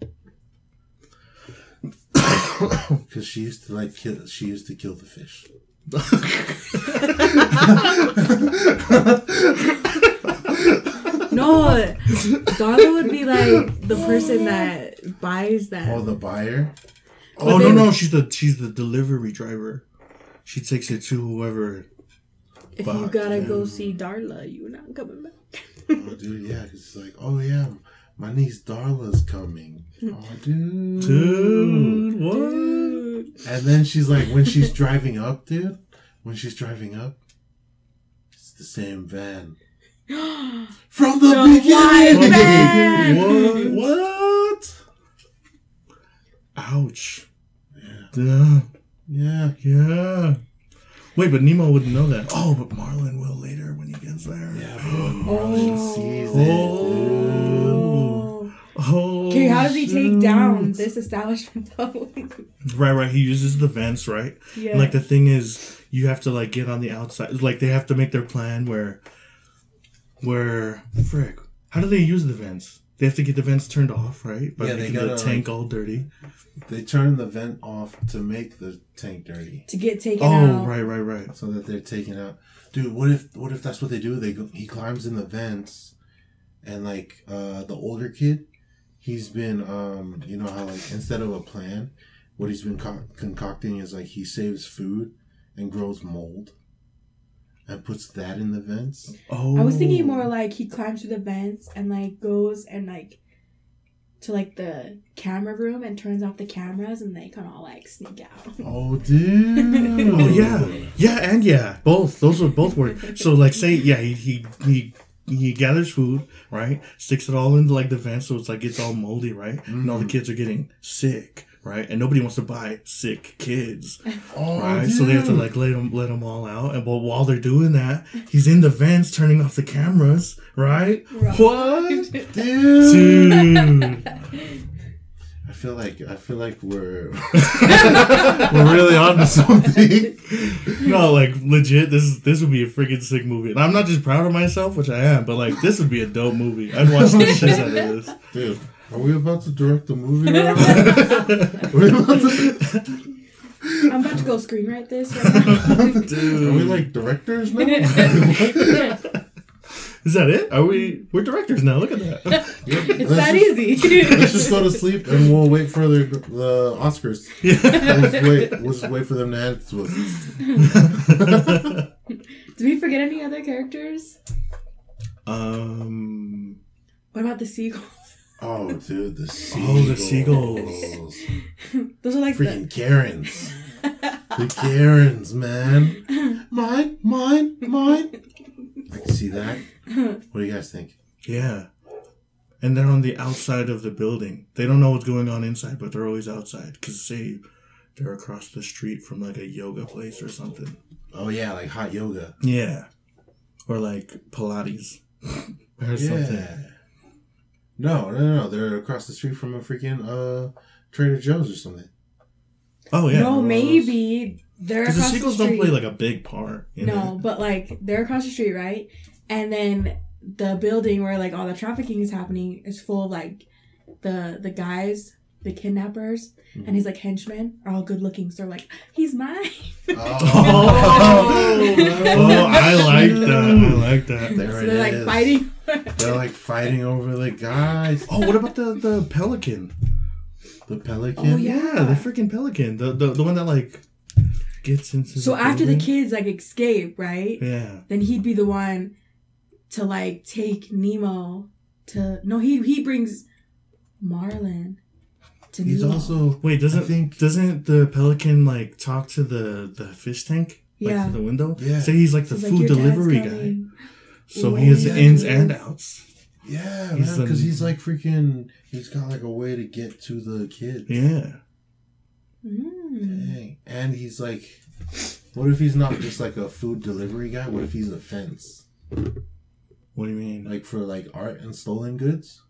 [coughs] Because she used to like kill. She used to kill the fish. [laughs] No, Darla would be like the person that buys that. Oh, the buyer. Oh no no, she's the she's the delivery driver. She takes it to whoever. if you gotta go see Darla, you're not coming back. Oh, dude, yeah. it's like, oh yeah, my niece Darla's coming. Oh, [laughs] dude. Dude, what? And then she's like, when she's [laughs] driving up, dude. When she's driving up, it's the same van [gasps] from the, The beginning. van. What? What? Ouch. Yeah. Yeah. Yeah. Wait, but Nemo wouldn't know that. Oh, but Marlin will later when he gets there. Yeah, [gasps] but Marlin Oh. sees it, dude. Oh. Oh. Okay, how does he take down this establishment though? [laughs] Right, right. He uses the vents, right? yeah. And like the thing is, you have to like get on the outside. Like they have to make their plan where, where frick. How do they use the vents? They have to get the vents turned off, right? By Yeah, they making the gotta, tank all dirty. They turn the vent off to make the tank dirty, to get taken Oh, out. right, right, right. so that they're taken out. Dude, what if what if that's what they do? They go, he climbs in the vents, and like uh the older kid, he's been um you know how like instead of a plan, what he's been co- concocting is like he saves food and grows mold, and puts that in the vents. Oh, I was thinking more like he climbs through the vents and like goes and like to like the camera room and turns off the cameras and they kind of all like sneak out. [laughs] Oh, dude. [laughs] Oh yeah, yeah, and yeah, both. Those would both work. So like, say yeah, he he he. He gathers food, right? Sticks it all into like the vent, so it's like it's all moldy, right? And all the mm. kids are getting sick, right? And nobody wants to buy sick kids, [laughs] Oh, right? So they have to like let them let them all out. And but while they're doing that, he's in the vents turning off the cameras, right? Right. What, [laughs] dude. dude? [laughs] I feel like I feel like we're [laughs] we're really onto something. [laughs] No, like legit, this is this would be a freaking sick movie. And I'm not just proud of myself, which I am, but like this would be a dope movie. I'd watch the shit out of this. Dude, are we about to direct the movie right now? [laughs] About to- I'm about to go screenwrite this right now. Are we like directors now? Is that it? Are we? We're directors now. Look at that. Yep. [laughs] It's Let's that just- easy. Let's just go to sleep and we'll wait for the the Oscars. Yeah. We'll just wait. We'll just wait for them to hand it to us. [laughs] Did we forget any other characters? um. What about the seagulls? Oh, dude, the seagulls. Oh, the seagulls. [laughs] Those are like the. Freaking Karens. The Karens, man. Mine, mine, mine. I can see that. What do you guys think? Yeah. And they're on the outside of the building. They don't know what's going on inside, but they're always outside. Because, say, they're across the street from like a yoga place or something. Oh yeah, like hot yoga. Yeah. Or like Pilates. [laughs] or something. No, no, no, no. They're across the street from a freaking uh Trader Joe's or something. Oh, yeah. no, maybe they're Because the across the seagulls don't play like a big part. In no, it. but like they're across the street, right? And then the building where like all the trafficking is happening is full of like the the guys, the kidnappers, Mm-hmm. and his like henchmen are all good looking. So they're like, he's mine. Oh, [laughs] oh, I like that. I like that. There so it they're like is. fighting. They're like fighting over the guys. Oh, what about the, the pelican? The oh, pelican. Oh, yeah. Yeah, the freaking pelican. The, the the one that like gets into. so after the kids like escape, right? Yeah. Then he'd be the one to like take Nemo to no he he brings Marlin to He's Nemo. also Wait, doesn't I think- doesn't the pelican like talk to the the fish tank? Like Yeah. through the window. Yeah. Say he's like the He's food "Your dad's delivery guy. coming." So he has Yeah, ins dude. and outs. Yeah, He's man, because he's like freaking. He's got like a way to get to the kids. Yeah. Mm. Dang. And he's like, what if he's not just like a food delivery guy? What if he's a fence, What do you mean? like for like art and stolen goods?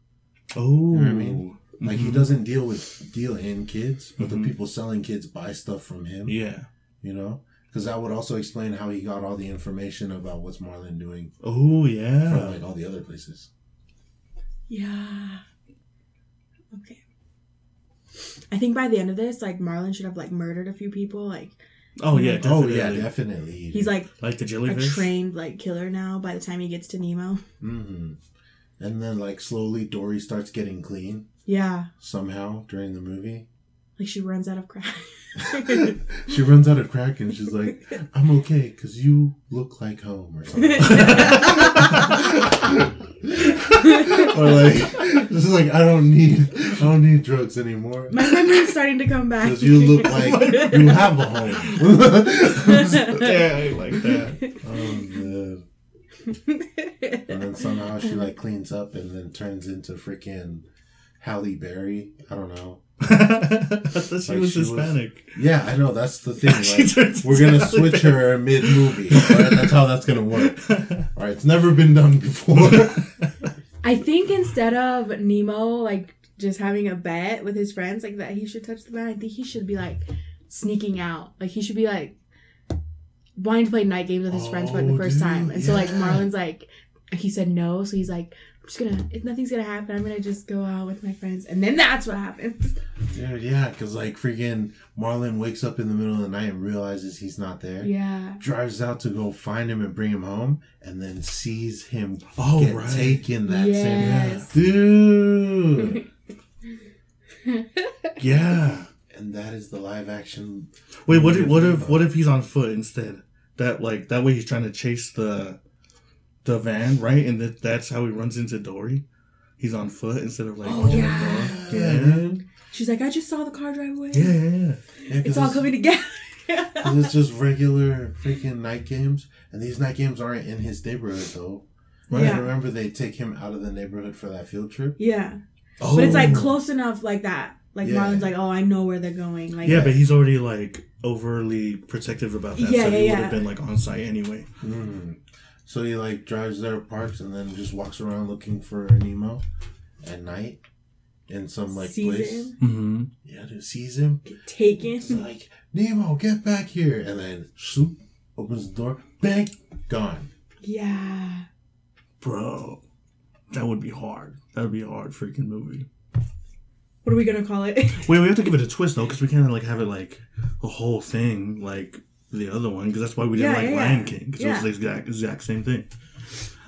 oh, what I mean? Like he Mhm. doesn't deal with deal in kids, but Mhm. the people selling kids buy stuff from him. Yeah. You know, because that would also explain how he got all the information about what's Marlin doing Oh yeah, from yeah. like all the other places. Yeah. Okay. I think by the end of this, like Marlin should have like murdered a few people. Like Oh yeah. Oh Definitely. yeah, definitely. he's like Like the a jellyfish. trained like killer now. By the time he gets to Nemo, hmm And then like slowly Dory starts getting clean yeah, somehow during the movie. like she runs out of crack. [laughs] she runs out of crack and she's like, "I'm okay because you look like home" or something. [laughs] [laughs] [laughs] or like, this is like, I don't need, I don't need drugs anymore My memory's starting to come back. because you look like [laughs] you have a home. [laughs] yeah, I like that. oh man. And then somehow she like cleans up and then turns into freaking Halle Berry. I don't know. I thought she Like was she was- Hispanic. Yeah, I know. That's the thing. Like, we're gonna switch her mid movie. All right, that's how that's gonna work. All right, it's never been done before. I think instead of Nemo like just having a bet with his friends like that he should touch the man, I think he should be like sneaking out. Like he should be like wanting to play night games with his friends for like the Oh, first time. dude, And so like yeah. Marlin's like he said no, so he's like, I'm just gonna if nothing's gonna happen, I'm gonna just go out with my friends. And then that's what happens. Dude, yeah, because like freaking Marlin wakes up in the middle of the night and realizes he's not there. Yeah. Drives out to go find him and bring him home, and then sees him Oh get right. taken that same. Yes. Dude, [laughs] Yeah. and that is the live action. Wait, what if what if Nemo. what if he's on foot instead? That like that way he's trying to chase the the van, right? And that that's how he runs into Dory. He's on foot instead of like Oh, yeah. Yeah, yeah, dude. She's like, I just saw the car drive away. yeah, yeah, yeah. Yeah, 'cause It's all coming together. [laughs] 'cause it's just regular freaking night games, and these night games aren't in his neighborhood though. Right. Yeah. Remember, they take him out of the neighborhood for that field trip. yeah. Oh. But it's like close enough like that. Like Yeah. Marlin's like, oh, I know where they're going. Like, Yeah, but he's already like overly protective about that, Yeah, so yeah, he would yeah. have been like on site anyway. Mm. So he like drives there, parks, and then just walks around looking for Nemo at night in some like sees place. him, Mm-hmm. Yeah, dude sees him. get taken. It's like Nemo, get back here, and then swoop opens the door, bang, gone. Yeah. Bro, that would be hard. That would be a hard freaking movie. What are we gonna call it? [laughs] Wait, we have to give it a twist though, because we can't like have it like a whole thing like the other one, because that's why we didn't Yeah, like yeah, Lion yeah. King, because Yeah. it was the exact exact same thing.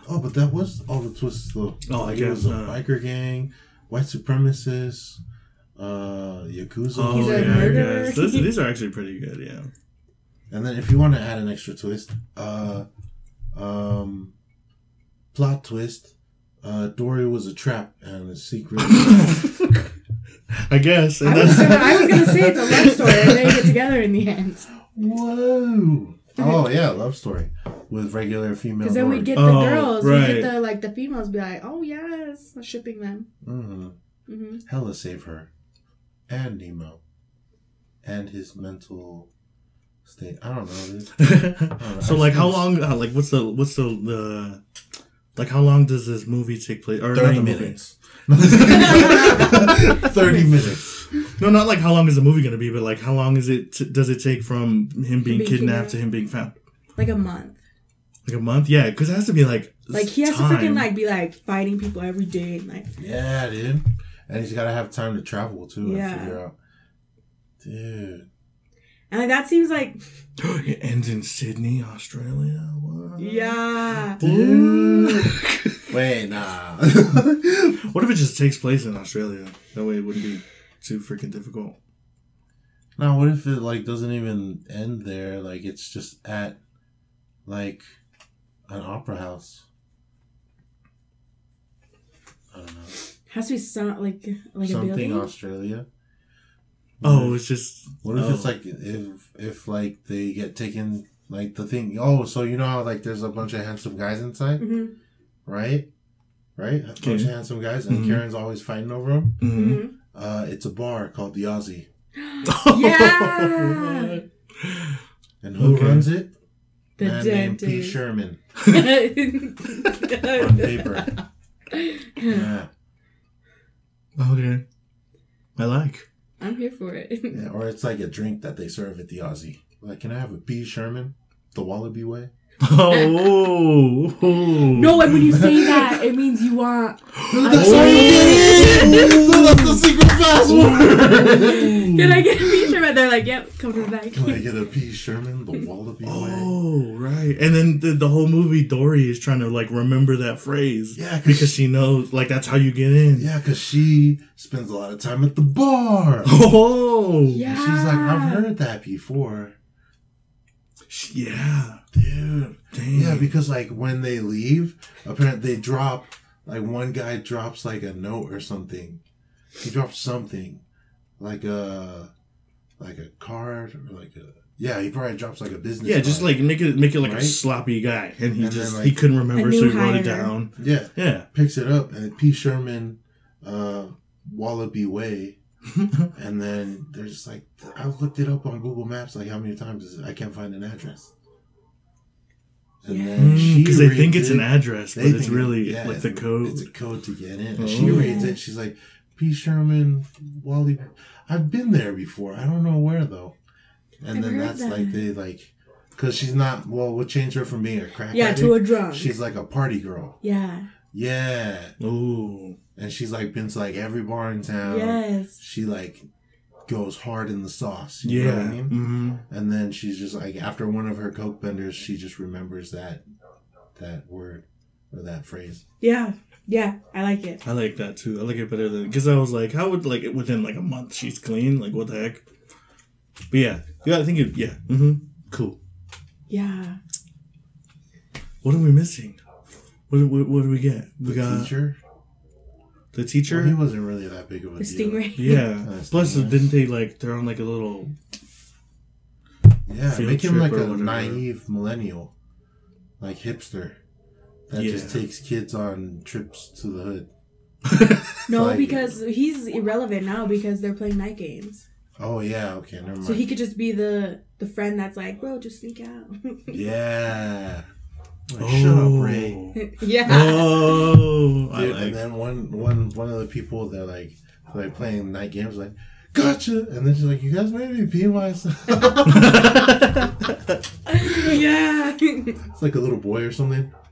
Oh, but that was all the twists though. Oh, I like, it guess was a not. biker gang, white supremacists, uh, yakuza. Oh He's a yeah, murderer. yes. This, [laughs] these are actually pretty good. Yeah. And then if you want to add an extra twist, uh, um, plot twist, uh, Dory was a trap and a secret. [laughs] I guess. And I was, gonna, I was gonna say it's a love story and they get [laughs] together in the end. Whoa! Oh yeah, love story with regular female. Because then we get the Oh, girls, we get the like the females be like, oh yes, shipping them. hmm hmm Hella save her, and Nemo, and his mental state. I don't know. dude. [laughs] so like how long? Uh, like what's the what's the the like how long does this movie take place? Or Thirty minutes. [laughs] Thirty minutes. No, not like how long is the movie gonna be, but like how long is it? T- does it take from him being being kidnapped kidnapped. to him being found? Like a month. Like a month? Yeah, because it has to be like Like he has time. to freaking like be like fighting people every day and like Yeah, dude. And he's got to have time to travel too Yeah. and figure out. Dude. and like that seems like [gasps] it ends in Sydney, Australia. What? yeah. Dude. [laughs] Wait, nah. [laughs] What if it just takes place in Australia? That way it wouldn't be too freaking difficult. now, what if it like doesn't even end there? Like it's just at like an opera house. I don't know. Has to be some like like a Something building. Australia. Oh, it's just. What if oh. it's like if if like they get taken like the thing? Oh, so you know how like there's a bunch of handsome guys inside, hmm right? Right, a bunch of handsome guys, and Mhm. Karen's always fighting over them. Mhm. hmm Uh, it's a bar called the Aussie, [gasps] Yeah. and who Okay. runs it? The Man named P. Sherman. On paper. Yeah. Okay. I like. I'm here for it. [laughs] yeah, or it's like a drink that they serve at the Aussie. Like, can I have a P. Sherman, the Wallaby way? [laughs] Oh. No, like when you say that, it means you want. That's how you get it. That's the secret password. [laughs] Can I get a feature? And they're like, "Yep, come to the back." Can I get a P. Sherman, the Wallaby oh, way? Oh, right. And then the, the whole movie, Dory is trying to like remember that phrase. Yeah, Because she knows, like, that's how you get in. Yeah, because she spends a lot of time at the bar. [laughs] Oh. Yeah. And she's like, I've heard that before. Yeah. Dude. Dang. Yeah, because like when they leave, apparently they drop like one guy drops like a note or something. He drops something. Like a like a card or like a yeah, he probably drops like a business Yeah, just card. like make it make it like a sloppy guy, and he And just then, he couldn't remember, so new he wrote it down. Yeah. Yeah, Picks it up and P. Sherman uh Wallaby Way. [laughs] And then there's like I looked it up on Google Maps like how many times is it? I can't find an address. And then because they think reads it's an it. address, but They it's think- really yeah, like the code. It's a code to get in. And she Oh. reads it. She's like, P. Sherman, Wally. I've been there before. I don't know where though. And I've then that's that. like they like, because she's not. Well, what changed her from being a crack Yeah, addict? to a drunk. She's like a party girl. yeah. Yeah, Ooh, and she's like been to like every bar in town. yes. She like goes hard in the sauce. You yeah. know what I mean? hmm And then she's just like after one of her coke benders, she just remembers that that word or that phrase. Yeah. Yeah. I like it. I like that too. I like it better than because I was like, how would like within like a month she's clean? Like what the heck? But yeah, yeah, I think it. Yeah, mm-hmm. cool. Yeah. What are we missing? What, what, what do we get? We The got teacher. the teacher. Well, he wasn't really that big of a The deal. stingray. [laughs] yeah. That's Plus, nice. didn't they like they're on like a little? Yeah, make him like a whatever. naive millennial, like hipster, that just takes kids on trips to the hood. [laughs] No, Like- because he's irrelevant now because they're playing night games. Oh yeah, okay, never mind. So he could just be the the friend that's like, bro, just sneak out. [laughs] yeah. Like, Shut up, Ray. Oh. [laughs] yeah. Oh, I Dude, like. and then one one one of the people that like like playing night games like gotcha and then she's like you guys made me pee myself yeah. it's like a little boy or something yes.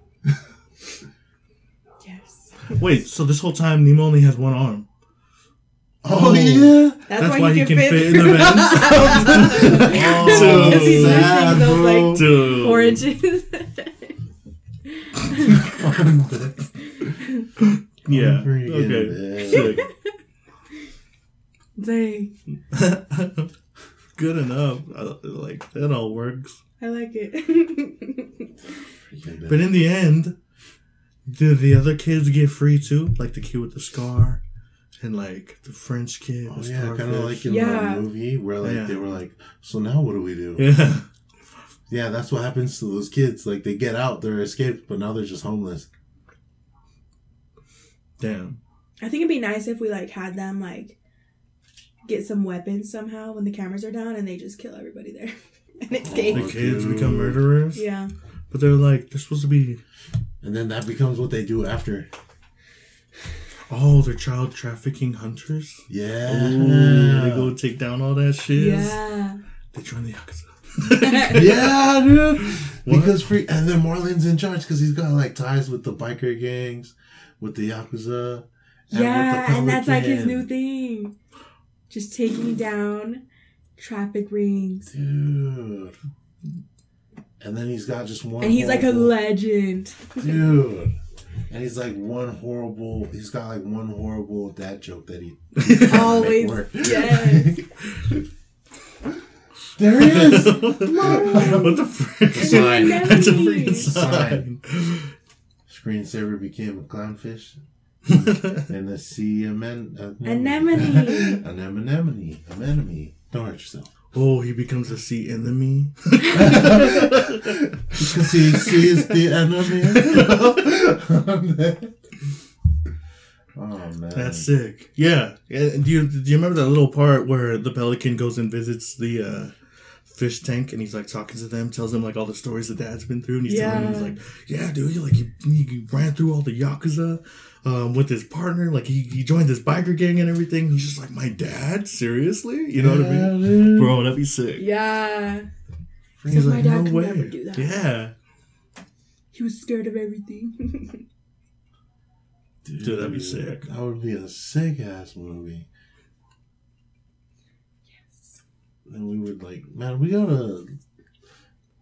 Wait, so this whole time Nemo only has one arm. oh, Oh. yeah That's, That's why, why he he can, can fit, fit [laughs] in the vents. oh, Because he's sad, [laughs] those, bro. like, Dude. Four inches. [laughs] Yeah. freaking Okay. dead. Dang. Good enough. I- Like that all works. I like it. But in the end, did the other kids get free too? Like the kid with the scar, and like the French kid. Oh yeah, kind of like in Yeah. the movie where like Yeah. they were like, so now what do we do? Yeah. Yeah, that's what happens to those kids. Like they get out, they're escaped, but now they're just homeless. Damn. I think it'd be nice if we like had them like get some weapons somehow when the cameras are down and they just kill everybody there [laughs] and oh, escape. The Oh, kids dude. become murderers. Yeah. But they're like they're supposed to be. And then that becomes what they do after. Oh, they're child trafficking hunters. Yeah. Ooh, they go take down all that shit. Yeah. They join the yakuza. [laughs] yeah, dude. What? Because free, and then Marlin's in charge because he's got like ties with the biker gangs, with the yakuza. and with Yeah, the and that's like his new thing. Just taking down traffic rings. dude. And then he's got just one. And he's like a legend. dude. And he's like one horrible. He's got like one horrible dad joke that he [laughs] Always. work. [laughs] [laughs] Yes. there he is. what the frick? Sign. That's a Anemone. freaking sign. Screensaver became a clownfish. and the sea amen- uh, Anemone. An anemone. Anemone. Don't hurt yourself. Oh, he becomes a sea enemy. Because he sees the enemy. [laughs] oh man. That's sick. Yeah. Yeah, Do you do you remember that little part where the pelican goes and visits the uh, fish tank and he's like talking to them, tells them like all the stories the dad's been through, and he's telling them he's like, "Yeah, dude, he, like he, he ran through all the yakuza." Um, with his partner, like he, he joined this biker gang and everything. He's just like, my dad, seriously, you know what I mean, mean? bro? That'd be sick. Yeah. He's my like, dad no could way. never do that. Yeah, He was scared of everything. Dude, [laughs] Dude, that'd be sick. That would be a sick ass movie. yes. And we would like, man, we gotta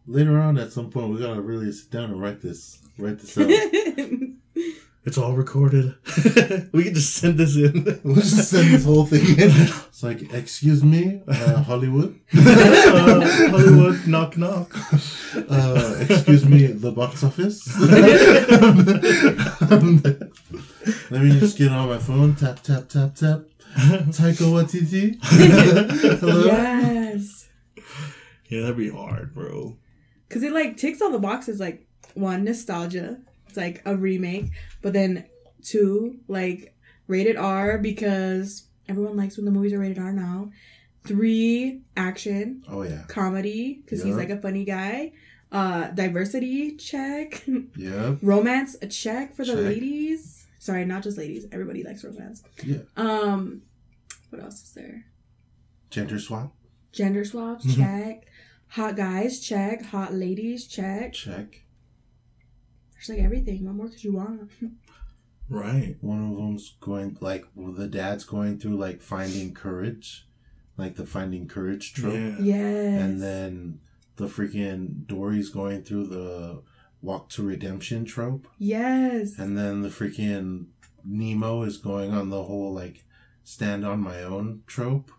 later on at some point we gotta really sit down and write this write this out. [laughs] it's all recorded. [laughs] we can just send this in. [laughs] we'll just send this whole thing in. [laughs] It's like, excuse me, uh, Hollywood. Uh, Hollywood, knock knock. Uh, excuse me, the box office. Let me just get on my phone. Tap tap tap tap. Taika Waititi. Hello. yes. Yeah, that'd be hard, bro. Because it like ticks all the boxes like one, nostalgia. It's like a remake. But then two, like rated R because everyone likes when the movies are rated R now. Three, action, Oh yeah. comedy, because he's like a funny guy. Uh diversity check. [laughs] Yeah. romance a check for the Check. ladies. Sorry, not just ladies. Everybody likes romance. Yeah. Um what else is there? Gender swap. Gender swaps, Mhm. check. Hot guys, check. Hot ladies, check. Check. There's like everything. What more could you want? [laughs] Right. One of them's going like well, the dad's going through like finding courage, like the finding courage trope, Yeah. yes. and then the freaking Dory's going through the walk to redemption trope, yes. and then the freaking Nemo is going on the whole like stand on my own trope.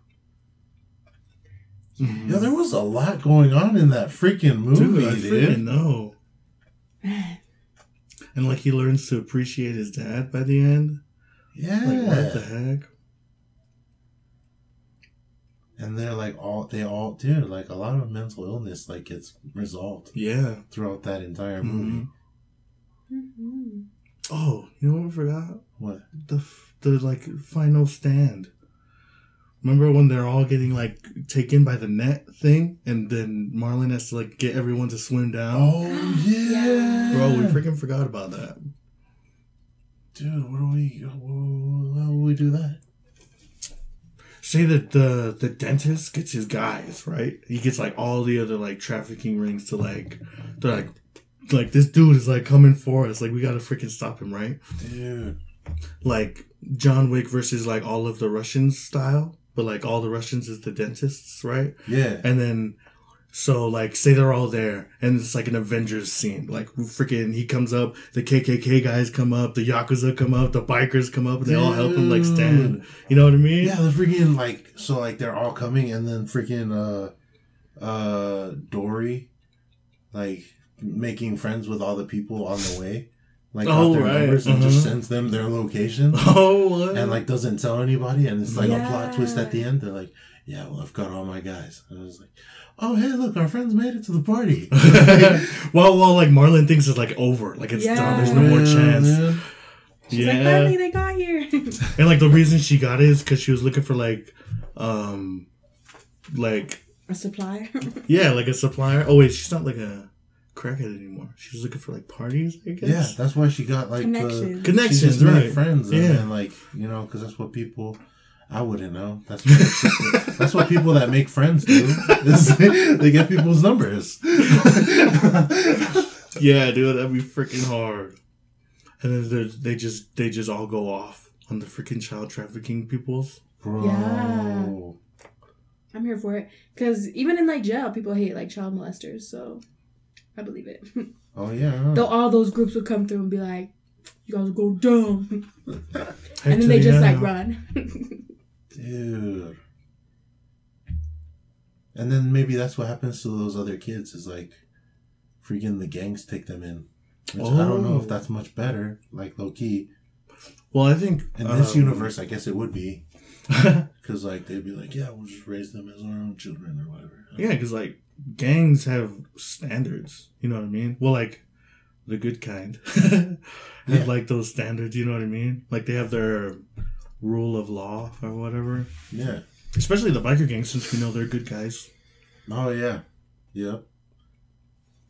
Mhm. Yeah, there was a lot going on in that freaking movie, Dude, I dude. freaking know. [laughs] And like he learns to appreciate his dad by the end. Yeah. Like what the heck? and they're like all they all dude like a lot of mental illness like gets resolved Yeah. throughout that entire Mhm. movie. Mhm. Oh, you know what I forgot? What? The the like final stand. Remember when they're all getting like taken by the net thing, and then Marlin has to like get everyone to swim down. Oh yeah, Bro, we freaking forgot about that. dude. What do we? How will we do that? Say that the the dentist gets his guys right. He gets like all the other like trafficking rings to like they're like like this dude is like coming for us. Like we gotta freaking stop him, right? Dude, Like John Wick versus like all of the Russians style, but like all the Russians is the dentists, right? yeah, And then So like, say they're all there, and it's like an Avengers scene. Like freaking, he comes up, the KKK guys come up, the Yakuza come up, the bikers come up, and they all help him like stand. You know what I mean? Yeah, the freaking like so like they're all coming and then freaking uh uh Dory like making friends with all the people on the way. Like got Oh, their right, numbers and just uh-huh. sends them their location [laughs] Oh, what? and like doesn't tell anybody and it's like a plot twist at the end. They're like, Yeah, well I've got all my guys. And I was like, Oh hey look, our friends made it to the party. [laughs] well, well, like Marlin thinks it's like over, like it's done. There's no more Yeah, chance. She's yeah, like, finally they got here. [laughs] and like the reason she got it is because she was looking for like, um, like a supplier. yeah, like a supplier. Oh wait, she's not like a crackhead anymore. She's looking for like parties, I guess. Yeah, that's why she got like Connections. the she Connections, just right? friends and Yeah. then like you know because that's what people I wouldn't know. That's what, [laughs] that's what people that make friends do. is [laughs] they get people's numbers. [laughs] Yeah, dude, that'd be freaking hard. And then they're- they just they just all go off on the freaking child trafficking peoples. Bro. Yeah. I'm here for it because even in like jail, people hate like child molesters. So I believe it. [laughs] Oh yeah. Though all those groups would come through and be like, "You guys go dumb," Heck [laughs] and then they just yeah. like run. Dude. And then maybe that's what happens to those other kids is like freaking the gangs take them in. Which I don't know Oh. if that's much better, like low key. Well, I think In this um, universe, I guess it would be. [laughs] Because like they'd be like, yeah, we'll just raise them as our own children or whatever. yeah, because like gangs have standards. You know what I mean? Well, like the good kind [laughs] have Yeah. like those standards. You know what I mean? Like they have their rule of law or whatever. Yeah. Especially the biker gangs, since we know they're good guys. Oh yeah. Yep.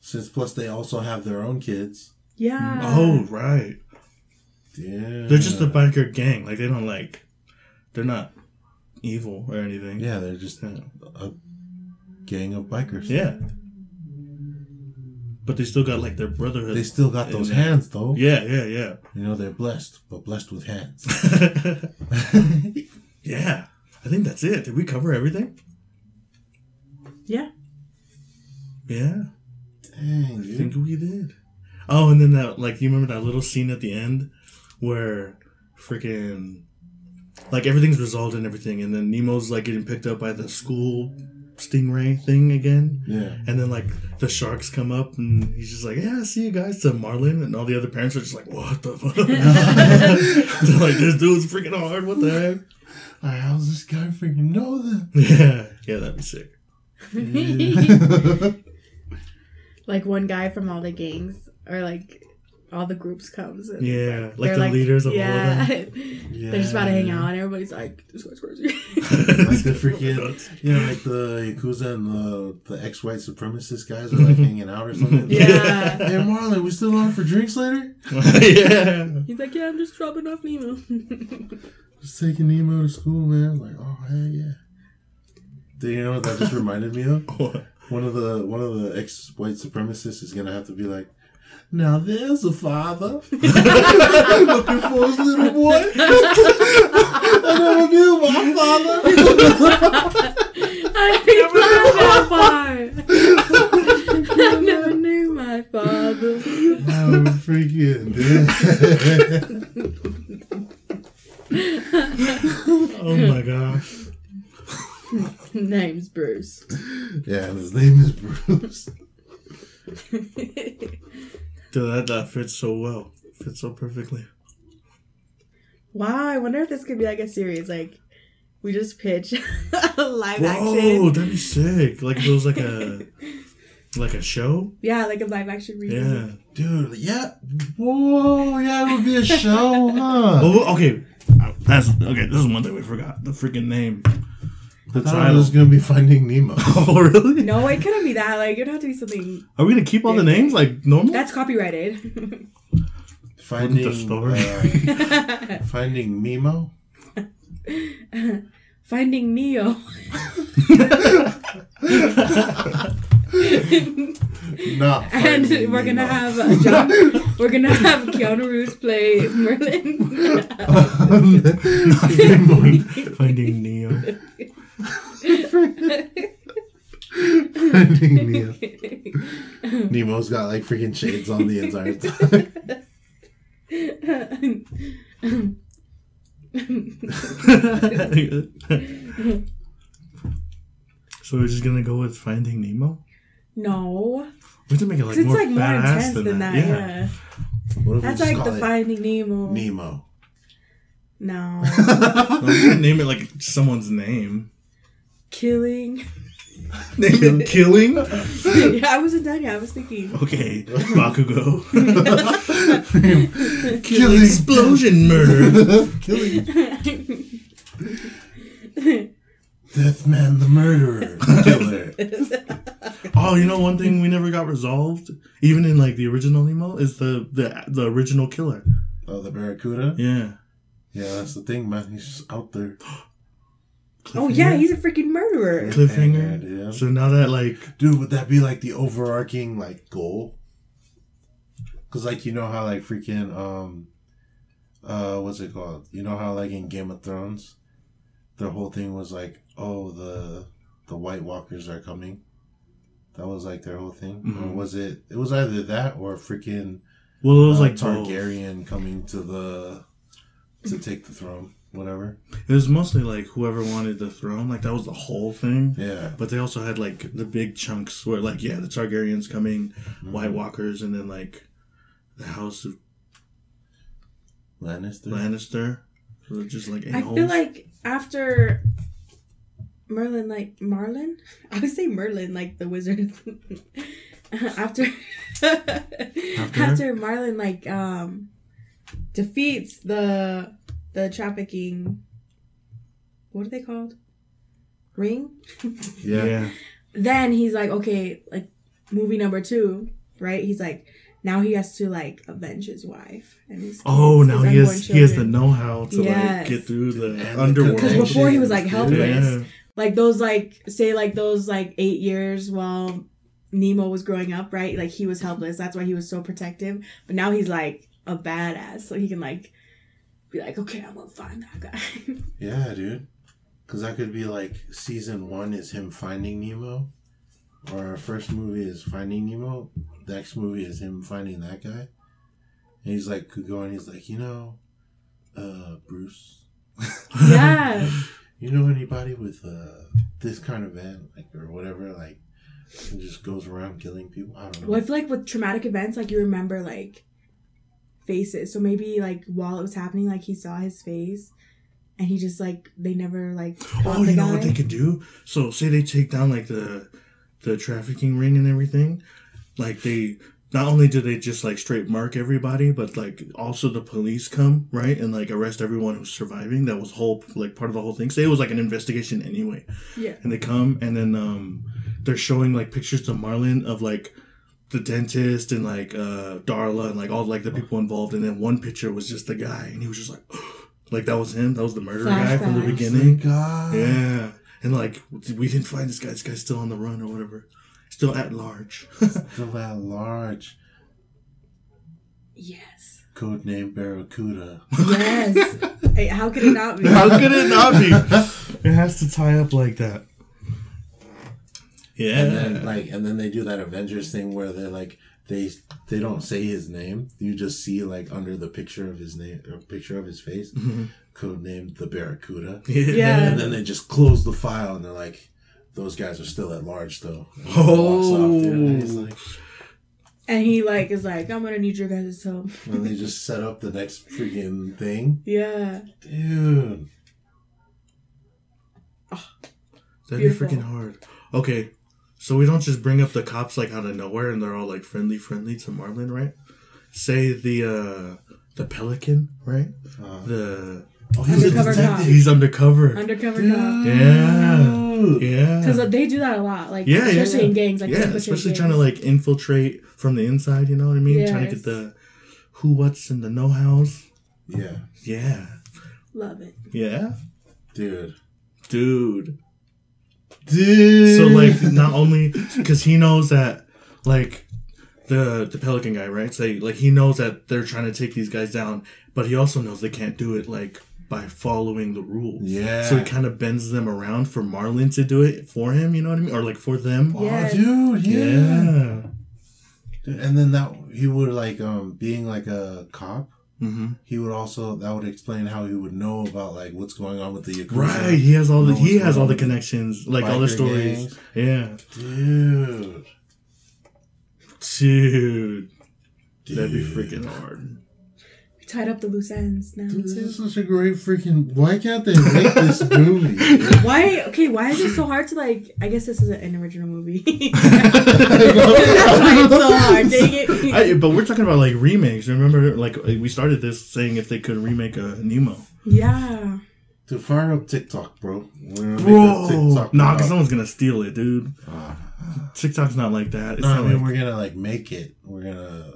Since plus they also have their own kids. yeah. Mm. Oh, right. Yeah. They're just a biker gang. Like they don't like. They're not evil or anything. Yeah, they're just Yeah. a gang of bikers. Yeah. But they still got like their brotherhood. They still got those in hands though. Yeah, yeah, yeah. You know, they're blessed, but blessed with hands. [laughs] [laughs] yeah. I think that's it. Did we cover everything? Yeah. Yeah. Dang, I dude. think we did. Oh, and then that like you remember that little scene at the end where freaking like everything's resolved and everything, and then Nemo's like getting picked up by the school stingray thing again. Yeah. And then like the sharks come up and he's just like, Yeah, see you guys to Marlin and all the other parents are just like, What the fuck? [laughs] [laughs] They're like, This dude's freaking hard, what the heck? Like, how's this guy freaking know that? [laughs] Yeah. Yeah, that'd be sick. like one guy from all the gangs or like all the groups comes. And Yeah, like they're the leaders of all of yeah. them. [laughs] They're just about to hang out, and everybody's like, "This guy's crazy." [laughs] like the [laughs] freaking, you know, like the Yakuza and the, the ex white supremacist guys are like hanging out or something. Yeah. Hey, Marlin, we still on for drinks later? yeah. He's like, "Yeah, I'm just dropping off Nemo." Just taking Nemo to school, man. I was like, oh, hey, yeah. Do you know what that just reminded me of? One of the one of the ex white supremacists is gonna have to be like, now there's a father looking for his little boy. I never knew my father. Ah, I love that part. I never knew my father. I'm freaking eh? [laughs] dead. Oh my gosh. Name's Bruce. yeah, his name is Bruce. [laughs] Dude, that, that fits so well. Fits so perfectly. wow, I wonder if this could be like a series. Like, we just pitch [laughs] a live Whoa, action. Oh, that'd be sick. Like if it was like a [laughs] like a show. Yeah, like a live action remake. Yeah. Dude, yeah. Whoa, yeah, it would be a show, huh? [laughs] Oh, okay. Uh, that's okay. This is one thing we forgot. The freaking name. The I thought it was gonna be Finding Nemo. [laughs] oh, really? No, it couldn't be that. Like, it'd have to be something Are we gonna keep all the names like normal? that's copyrighted. [laughs] Finding The story. uh, [laughs] Finding Mimo. Finding Neo. Not and we're gonna have uh, John, we're gonna have Keanu Reeves play Merlin. Finding Neo. Finding Nemo. [laughs] Nemo's got like freaking shades on the entire time. [laughs] so we're just gonna go with Finding Nemo. no, We have to make it like more like more badass intense than, than that. that. Yeah. Yeah, What if we that's just like call the it Finding Nemo. Nemo? No, No, we can name it like someone's name. Killing. [laughs] Name it Killing. [laughs] yeah, I wasn't done yet. I was thinking. Okay, Bakugo. [laughs] Killing. explosion murder. Killing Deathman the murderer. Killer. Oh, you know one thing we never got resolved, even in like the original Nemo, is the the the original killer. Oh, the Barracuda? Yeah. Yeah, that's the thing, man. He's just out there. [gasps] oh yeah, he's a freaking murderer. cliffhanger. Yeah. So now that like Dude, would that be like the overarching like goal? Cause like you know how like freaking um uh what's it called? You know how like in Game of Thrones, their whole thing was like, oh the the White Walkers are coming. That was like their whole thing, or Mhm. was it? It was either that or freaking well, it was uh, like both. Targaryen coming to the to take the throne, whatever. It was mostly like whoever wanted the throne, like that was the whole thing. Yeah, But they also had like the big chunks where like yeah, the Targaryens coming, White Mm-hmm. Walkers, and then like the House of Lannister. Lannister. So just like I a-holes. feel like after Merlin, like Marlin, [laughs] I would say Merlin, like the wizard. [laughs] [laughs] after, after Marlin, like um, defeats the the trafficking. What are they called? Ring. [laughs] yeah. yeah. then he's like, okay, like movie number two, right? He's like, now he has to like avenge his wife and his. Oh, kids, now his he unborn has he has the know-how to like get through the And underworld. Because before he was like helpless. yeah. like those like say like those like eight years while Nemo was growing up, right? Like he was helpless. That's why he was so protective. But now he's like a badass, so he can like be like, okay, I'm gonna find that guy. [laughs] Yeah, dude. Because that could be like season one is him finding Nemo, or our first movie is Finding Nemo. Next movie is him finding that guy. And he's like, could go and he's like, you know, uh, Bruce, [laughs] yeah, you know anybody with uh this kind of event, like or whatever, like, and just goes around killing people. I don't know. well, I feel like with traumatic events, like you remember like faces. So maybe like while it was happening, like he saw his face, and he just like they never like. Oh, you know guy. what they could do? So say they take down like the the trafficking ring and everything, like they not only do they just like straight mark everybody, but like also the police come right and like arrest everyone who's surviving. That was whole like part of the whole thing. Say it was like an investigation anyway, Yeah. and they come and then um they're showing like pictures to Marlin of like the dentist and like uh Darla and like all like the people involved, and then one picture was just the guy, and he was just like. [gasps] Like that was him. That was the murderer guy from the Flashbacks. beginning. God. Yeah. And like we didn't find this guy. This guy's still on the run or whatever. Still at large. [laughs] Still at large. Yes. Codename Barracuda. Yes. [laughs] hey, how could it not be? How could it not be? [laughs] It has to tie up like that. Yeah. And then like and then they do that Avengers thing where they're like they they don't say his name. You just see like under the picture of his name or picture of his face, Mhm. codenamed the Barracuda. Yeah. And then they just close the file and they're like, those guys are still at large though. And he walks off, dude, and he's like And he like is like, I'm gonna need your guys' help. [laughs] and they just set up the next freaking thing. Yeah. Dude. That'd Beautiful. be freaking hard. Okay. So we don't just bring up the cops like out of nowhere and they're all like friendly friendly to Marlin, right? Say the uh the pelican, right? Uh, The oh, he's a Undercover detective. cop. he's undercover. Undercover cop. Yeah. Yeah. Because they do that a lot, like Yeah, yeah, especially yeah. in gangs, like yeah, especially trying to like infiltrate from the inside. You know what I mean? Trying to get the who, what's, and the know hows. Yeah. Yeah, love it. yeah, Dude. dude. Dude. So like, not only because he knows that like the the pelican guy, right? Say like he knows that they're trying to take these guys down, but he also knows they can't do it like by following the rules. Yeah. So he kind of bends them around for Marlin to do it for him. You know what I mean? Or like for them. Yes. Oh, dude, yeah. Yeah. Dude, and then that he would like um being like a cop. Hmm He would also that would explain how he would know about like what's going on with the Yakuza. Right. He has all the he has all the on. connections, like all the stories. gangs. Yeah. Dude. Dude. That'd be freaking hard. We tied up the loose ends now Dude, this is such a great freaking. Why can't they make this [laughs] movie? Why? Okay, why is it so hard to like? I guess this is an original movie. [laughs] [laughs] That's That's why it's so hard. Dang it. I, but we're talking about like remakes. Remember, like we started this saying if they could remake a Nemo. yeah. To fire up TikTok, bro. We're gonna Bro, TikTok nah, because someone's gonna steal it, dude. Ah. TikTok's not like that. It's No, I mean like, we're gonna like make it. We're gonna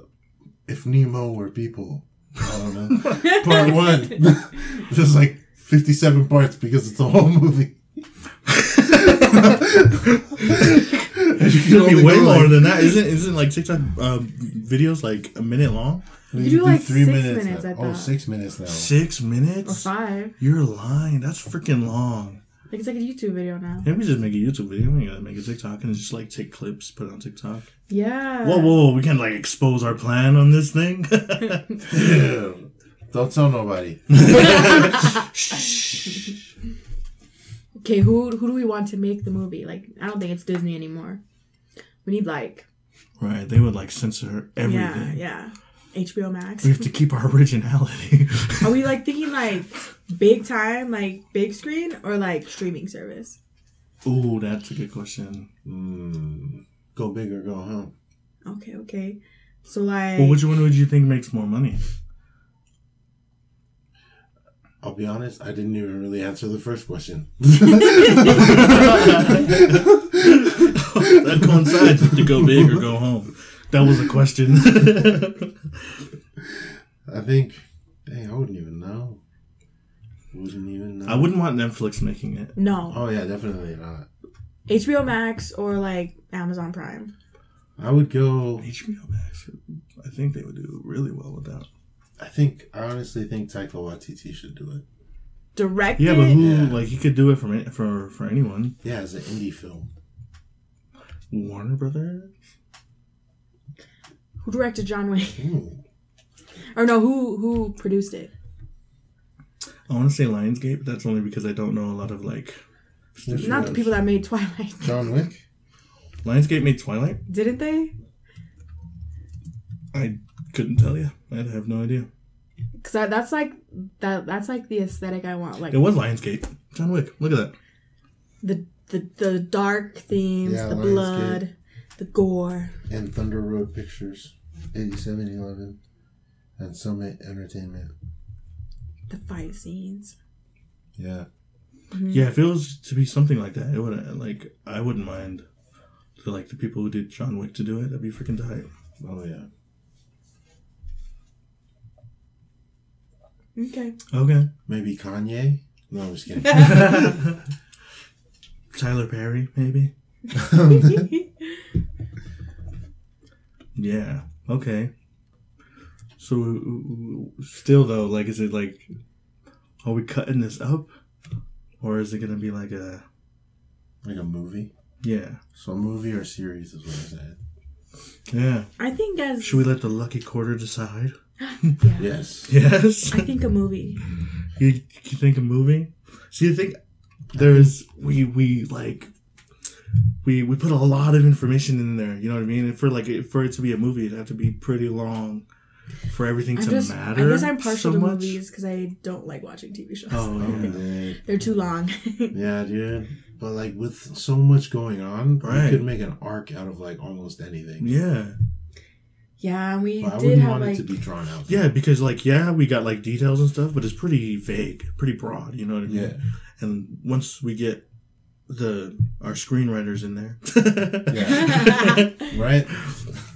if Nemo were people. I don't know. [laughs] Part one, [laughs] just like fifty-seven parts because it's a whole movie. [laughs] [laughs] And you can It'll be way more like- than that. Isn't isn't like TikTok uh, videos like a minute long? You You do, like, six minutes, now. I Oh, thought. six minutes now. Six Or minutes? five. You're lying. That's freaking long. Like it's like a YouTube video now. Yeah, we just make a YouTube video. We gotta make a TikTok and just like take clips, put it on TikTok. Yeah. Whoa, whoa, we can like expose our plan on this thing. Damn. [laughs] [laughs] Don't tell nobody. Okay, who who do we want to make the movie? Like, I don't think it's Disney anymore. We need like, right? They would like censor yeah, everything. yeah, HBO Max. We have to keep our originality. [laughs] Are we like thinking like big time, like big screen, or like streaming service? Ooh, that's a good question. Mm, go big or go home. Okay, okay. So like, Well, which one would you think makes more money? I'll be honest, I didn't even really answer the first question. [laughs] that coincides with the go big or go home. That was a question. [laughs] I think, dang, I wouldn't even know. Wouldn't even know. I wouldn't want Netflix making it. no, Oh yeah, definitely not. HBO Max or like Amazon Prime. I would go. HBO Max. I think they would do really well with that. I think I honestly think Taika Waititi should do it. Directed. Yeah, but who? Yeah. Like he could do it from for for anyone. Yeah, as an indie film. Warner Brothers. who directed John Wick? Ooh. Or no, who who produced it? I want to say Lionsgate, but that's only because I don't know a lot of like. Which Not the people that made Twilight, John Wick. Lionsgate made Twilight. didn't they? I couldn't tell you. I have no idea. Because that, that's like that that's like the aesthetic I want. Like It was Lionsgate. John Wick. Look at that. the the the dark themes, Yeah, the Lionsgate. blood, the gore. and Thunder Road Pictures, 8711, and Summit Entertainment. the fight scenes. Yeah. Mm-hmm. Yeah, if it was to be something like that, it would like I wouldn't mind. For like the people who did John Wick to do it, that'd be freaking tight. Oh yeah. Okay. Okay. Maybe Kanye. No, I'm just kidding. [laughs] Tyler Perry, maybe. [laughs] Yeah. Okay. So still though, like, is it like, are we cutting this up, or is it gonna be like a like a movie. yeah, So a movie or series is what I said. yeah? I think as Should we let the lucky quarter decide? [laughs] yeah. Yes. Yes. I think a movie. You, you think a movie? See, I think there's we we like we we put a lot of information in there. You know what I mean? And for like for it to be a movie, it'd have to be pretty long for everything I'm to just matter. I guess I'm partial so to much. movies because I don't like watching TV shows. Oh Oh, yeah. They're too long. [laughs] Yeah, dude. But like with so much going on, Right. you could make an arc out of like almost anything. Yeah. Yeah, we But I did wouldn't have want like it to be drawn out. Yeah, because like yeah, we got like details and stuff, but it's pretty vague, pretty broad. You know what I mean? Yeah. And once we get the our screenwriters in there, Yeah. [laughs] Right?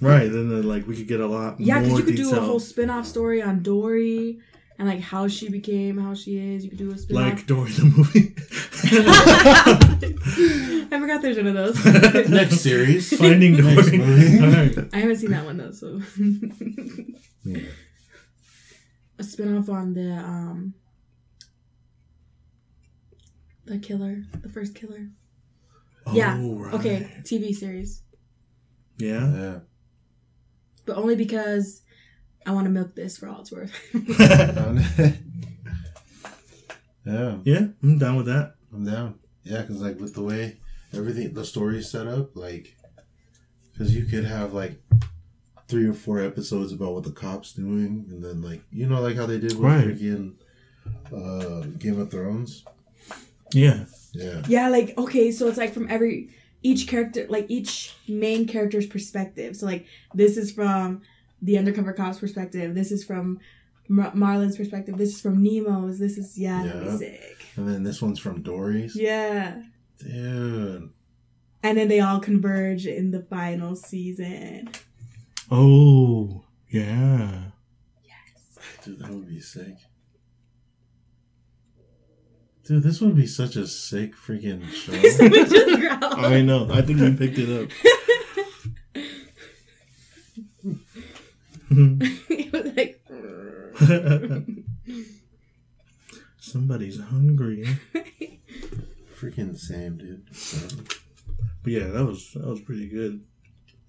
right, then uh, like we could get a lot Yeah, because more you could detail. do a whole spin-off story on Dory and like how she became how she is. You could do a spin-off. like Dory the movie. [laughs] I forgot there's one of those. [laughs] Next series. Finding Dory. movie. [laughs] All right. I haven't seen that one though, so Yeah. a spin-off on the um the killer, the first killer. Oh, yeah. right. Okay, TV series, Yeah. Yeah. but only because I want to milk this for all it's worth. [laughs] [laughs] yeah, yeah, I'm down with that. I'm down. Yeah, because like with the way everything, the story's set up, like, because you could have like three or four episodes about what the cops doing, and then like you know like how they did with Right. freaking uh, Game of Thrones. Yeah. Yeah. yeah, like okay, so it's like from every each character, like each main character's perspective. So like this is from the undercover cop's perspective. This is from Mar- Marlin's perspective. This is from Nemo's. This is yeah, that'd be sick. And then this one's from Dory's. Yeah. Dude. And then they all converge in the final season. Oh, yeah. Yes. Dude, that would be sick. Dude, this would be such a sick freaking [laughs] show. Someone just growled. I know. I think we picked it up. [laughs] Mm-hmm. [laughs] it was like. Somebody's hungry. [laughs] freaking same, dude. Same. But yeah, that was that was pretty good.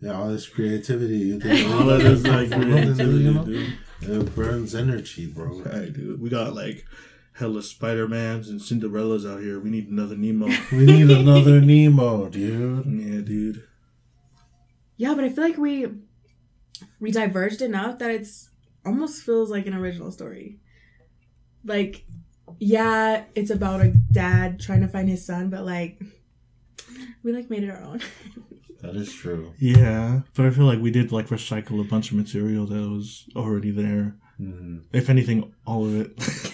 Yeah, all this creativity. You think [laughs] All of this like creativity, dude. It burns energy, bro. Right, dude. We got like hella Spider Mans and Cinderellas out here. We need another Nemo. We need another Nemo, dude. yeah, dude. Yeah, but I feel like we we diverged enough that it's almost feels like an original story. Like, yeah, it's about a dad trying to find his son, but like we like made it our own. [laughs] That is true. Yeah, but I feel like we did like recycle a bunch of material that was already there. hmm If anything, all of it. [laughs]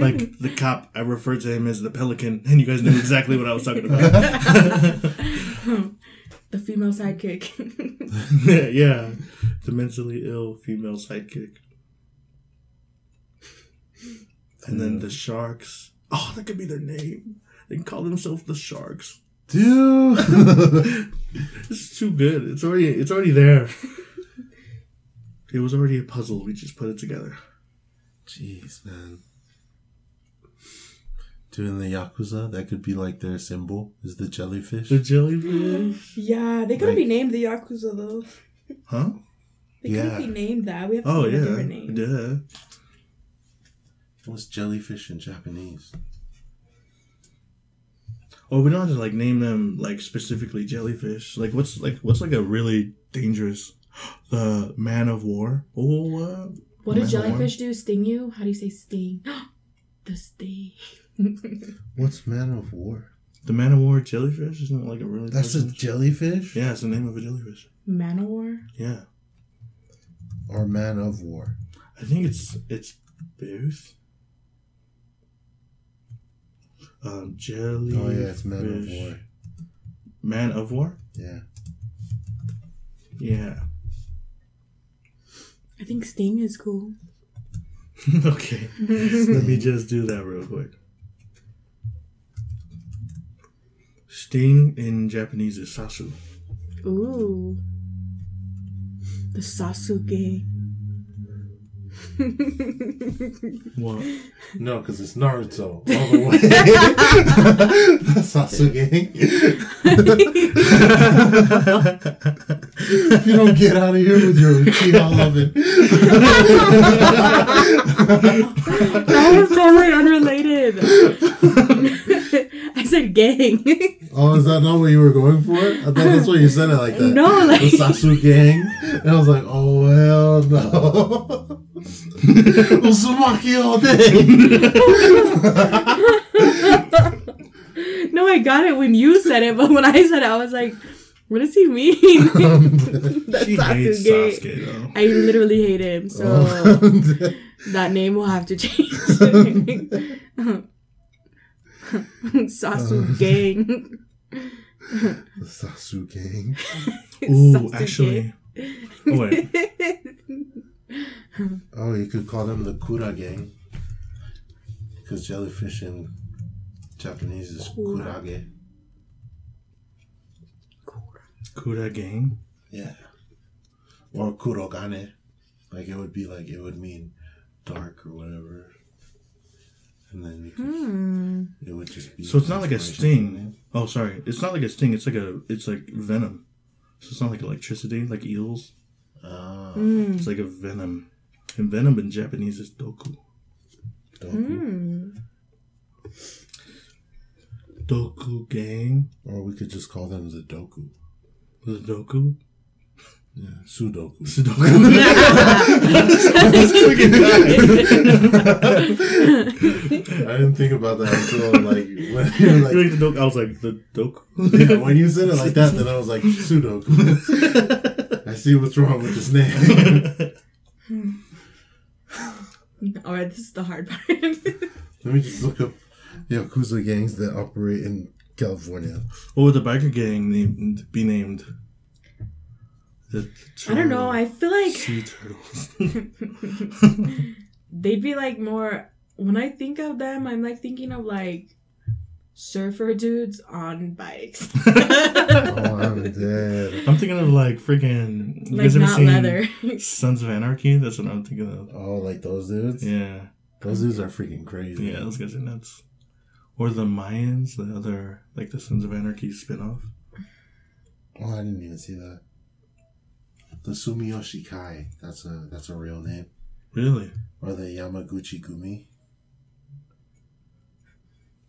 like the cop, I referred to him as the pelican, and you guys knew exactly what I was talking about. [laughs] the female sidekick. [laughs] yeah, the mentally ill female sidekick. And then the sharks. Oh, that could be their name. They can call themselves the sharks. Dude. [laughs] This is too good. It's already it's already there. It was already a puzzle. We just put it together. Jeez, man. Dude, in the Yakuza, that could be like their symbol, is the jellyfish. The jellyfish. yeah, they couldn't Like- be named the Yakuza though. Huh? They Yeah. couldn't be named that. We have to Oh give it a yeah. different name. Duh. What's jellyfish in Japanese? Or we don't have to like name them like specifically jellyfish. Like what's like what's like a really dangerous the [gasps] man of war? Oh, uh, What does Man of War? jellyfish do? Sting you? How do you say sting? [gasps] the sting. [laughs] What's man of war? the man of war jellyfish isn't it like a really That's a jellyfish? yeah, it's the name of a jellyfish. Man of War. Yeah, Or man of war? I think it's it's both. Um, jelly. Oh, yeah, it's man of war. Man of war. Yeah. Yeah. I think sting is cool. [laughs] okay. [laughs] Let me just do that real quick. Sting in Japanese is sasu. Ooh. The Sasuke. [laughs] What? No, because it's Naruto all the way. [laughs] Sasuke. if you don't get out of here with your Uchiha loving. [laughs] that was totally unrelated. I said gang. [laughs] Oh, is that not what you were going for? I thought that's what you said it like that. No, like- the Sasuke gang. And I was like, oh hell no. [laughs] Uzumaki all day. [laughs] no, I got it when you said it, but when I said it, I was like, what does he mean? That's She hates Sasuke. Sasuke though. I literally hate him, so oh. that name will have to change. [laughs] Sasu gang. the Sasuke gang. [laughs] Ooh, Sasuke. actually. Oh wait. [laughs] Oh, you could call them the Kura gang. Because jellyfish in Japanese is Kura. kurage. Kuda gang. Yeah. Or kurogane. Like it would be like it would mean dark or whatever. And then you could, Hmm. it would just be. So it's not like a sting. Oh, sorry. It's not like a sting. It's like a. It's like venom. So it's not like electricity, like eels. Ah, Mm. It's like a venom. And venom in Japanese is doku. dope. Mm. Doku gang. Or we could just call them the Doku. The doku. Yeah, Sudoku. Sudoku. This fucking guy. I didn't think about that until like when [laughs] you were like, Like the doku. I was like the doku. [laughs] yeah, when you said it like that, then I was like Sudoku. [laughs] I see what's wrong with this name. All right, this is the hard part. Let me just look up the yakuza gangs that operate in California. What would the biker gang named be named? The I don't know. I feel like sea turtles. [laughs] [laughs] they'd be like more. When I think of them, I'm like thinking of like surfer dudes on bikes, [laughs] Oh, I'm dead. I'm thinking of like freaking. You like guys ever not seen leather. Sons of Anarchy? That's what I'm thinking of. Oh, like those dudes? Yeah, Those dudes are freaking crazy. yeah, those guys are nuts. Or the Mayans, the other like the Sons of Anarchy spinoff. Oh, I didn't even see that. The Sumiyoshi Kai. That's a that's a real name. Really? Or the Yamaguchi Gumi.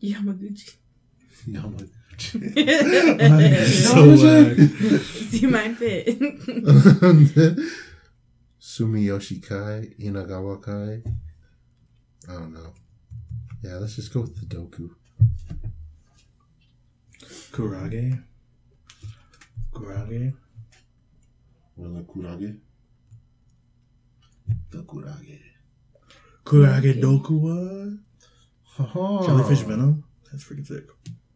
Yamaguchi. [laughs] Yamaguchi. [laughs] so whack. Uh, [laughs] See mine fit. Sumiyoshi Kai, Inagawa Kai. I don't know. Yeah, let's just go with the Doku. Kurage. Kurage. Or the Kurage. The Kurage. Kurage Dokuwa. Oh, Jellyfish venom. That's freaking sick.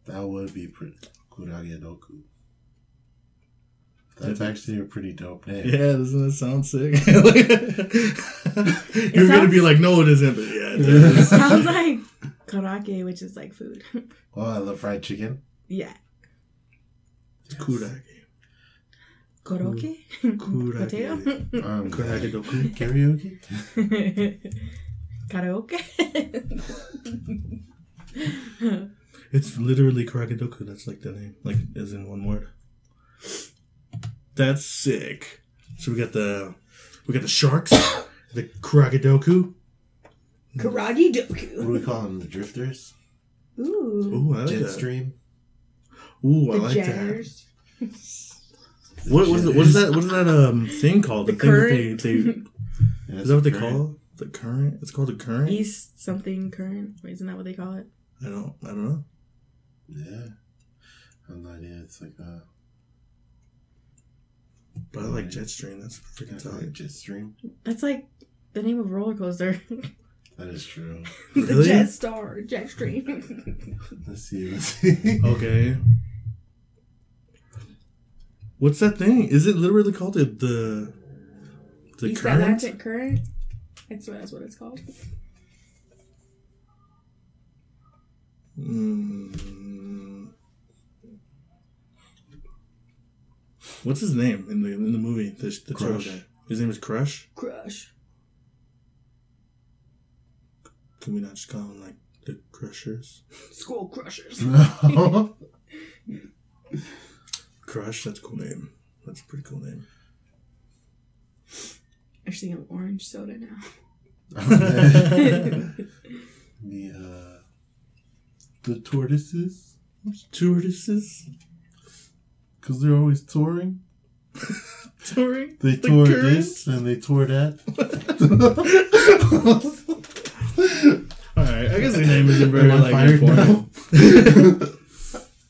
That would be pretty. Kurage Doku. That's actually a pretty dope name. Yeah, doesn't that sound sick? [laughs] [laughs] You're gonna be like, no, it isn't. But yeah, it does. [laughs] Sounds like karake, which is like food. Oh, I love fried chicken. yeah. It's Kurage. Koroke? Kurage. Potato? Um, Kurage Doku. karaoke? Karaoke? It's literally Karagedoku. That's like the name, like as in one word. That's sick. So we got the we got the sharks, the Karagedoku. Karagi What do we call them? The drifters? Ooh. Ooh, I like that. Jetstream? Ooh, I The like jetters. that. What what is, it, what is that? What is that um thing called? The thing that they, current. they [laughs] Yeah, is that what they it's call it? the current? It's called the current. East something current. Wait, isn't that what they call it? I don't I don't know. Yeah. I have no idea. It's like a. But I like Jetstream. That's freaking it's like tight. Jetstream. That's like the name of a roller coaster. That is true. [laughs] the Really? Jetstar, Jetstream. [laughs] Let's see. Let's see. Okay. What's that thing? Is it literally called the the, the East current? Atlantic Current. That's what, that's what it's called. Mm. What's his name in the in the movie? The, the Crush. guy. His name is Crush. Crush. Can we not just call him like the Crushers? Skull Crushers. [laughs] [laughs] [laughs] No. Crush. That's a cool name. That's a pretty cool name. I'm just thinking of orange soda now. [laughs] the uh, the tortoises, Tortoises because they're always touring. [laughs] touring. They The tore current? this and they tore that. [laughs] All right. I guess the name isn't very Am I like fired important.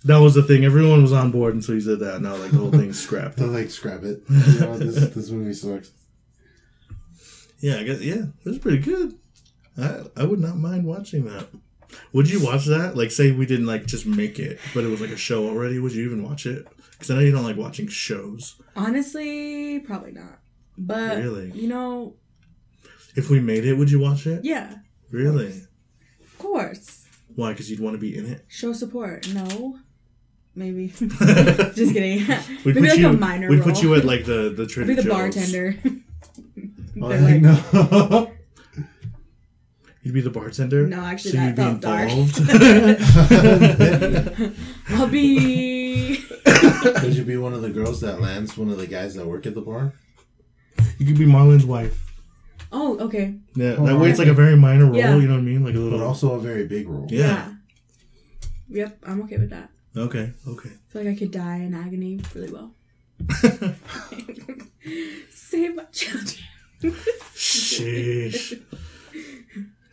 Now? That was the thing. Everyone was on board until you said that. Now, like the whole thing's scrapped. [laughs] I like scrap it. [laughs] You know, this this movie sucks. Yeah, I guess. Yeah, it was pretty good. I I would not mind watching that. Would you watch that? Like, say we didn't like just make it, but it was like a show already. Would you even watch it? Because I know you don't like watching shows. Honestly, probably not. But Really? you know, If we made it, would you watch it? yeah, Really? of course. Why? Because you'd want to be in it. Show support. No, maybe. [laughs] [laughs] Just kidding. put maybe like you. a minor we'd role. put you at like the the I'll Trader be the Joe's. bartender. [laughs] Oh, They're like, no. You'd be the bartender. No, actually, so that you'd be felt dark. involved. I'll be. Could you be one of the girls that lands one of the guys that work at the bar? you could be Marlin's wife. Oh, okay. Yeah, Oh, that way it's like a very minor role. Yeah. You know what I mean? Like a But also a very big role. Yeah. Yep, I'm okay with that. Okay. Okay. I feel like I could die in agony really well. [laughs] Save my children. Sheesh.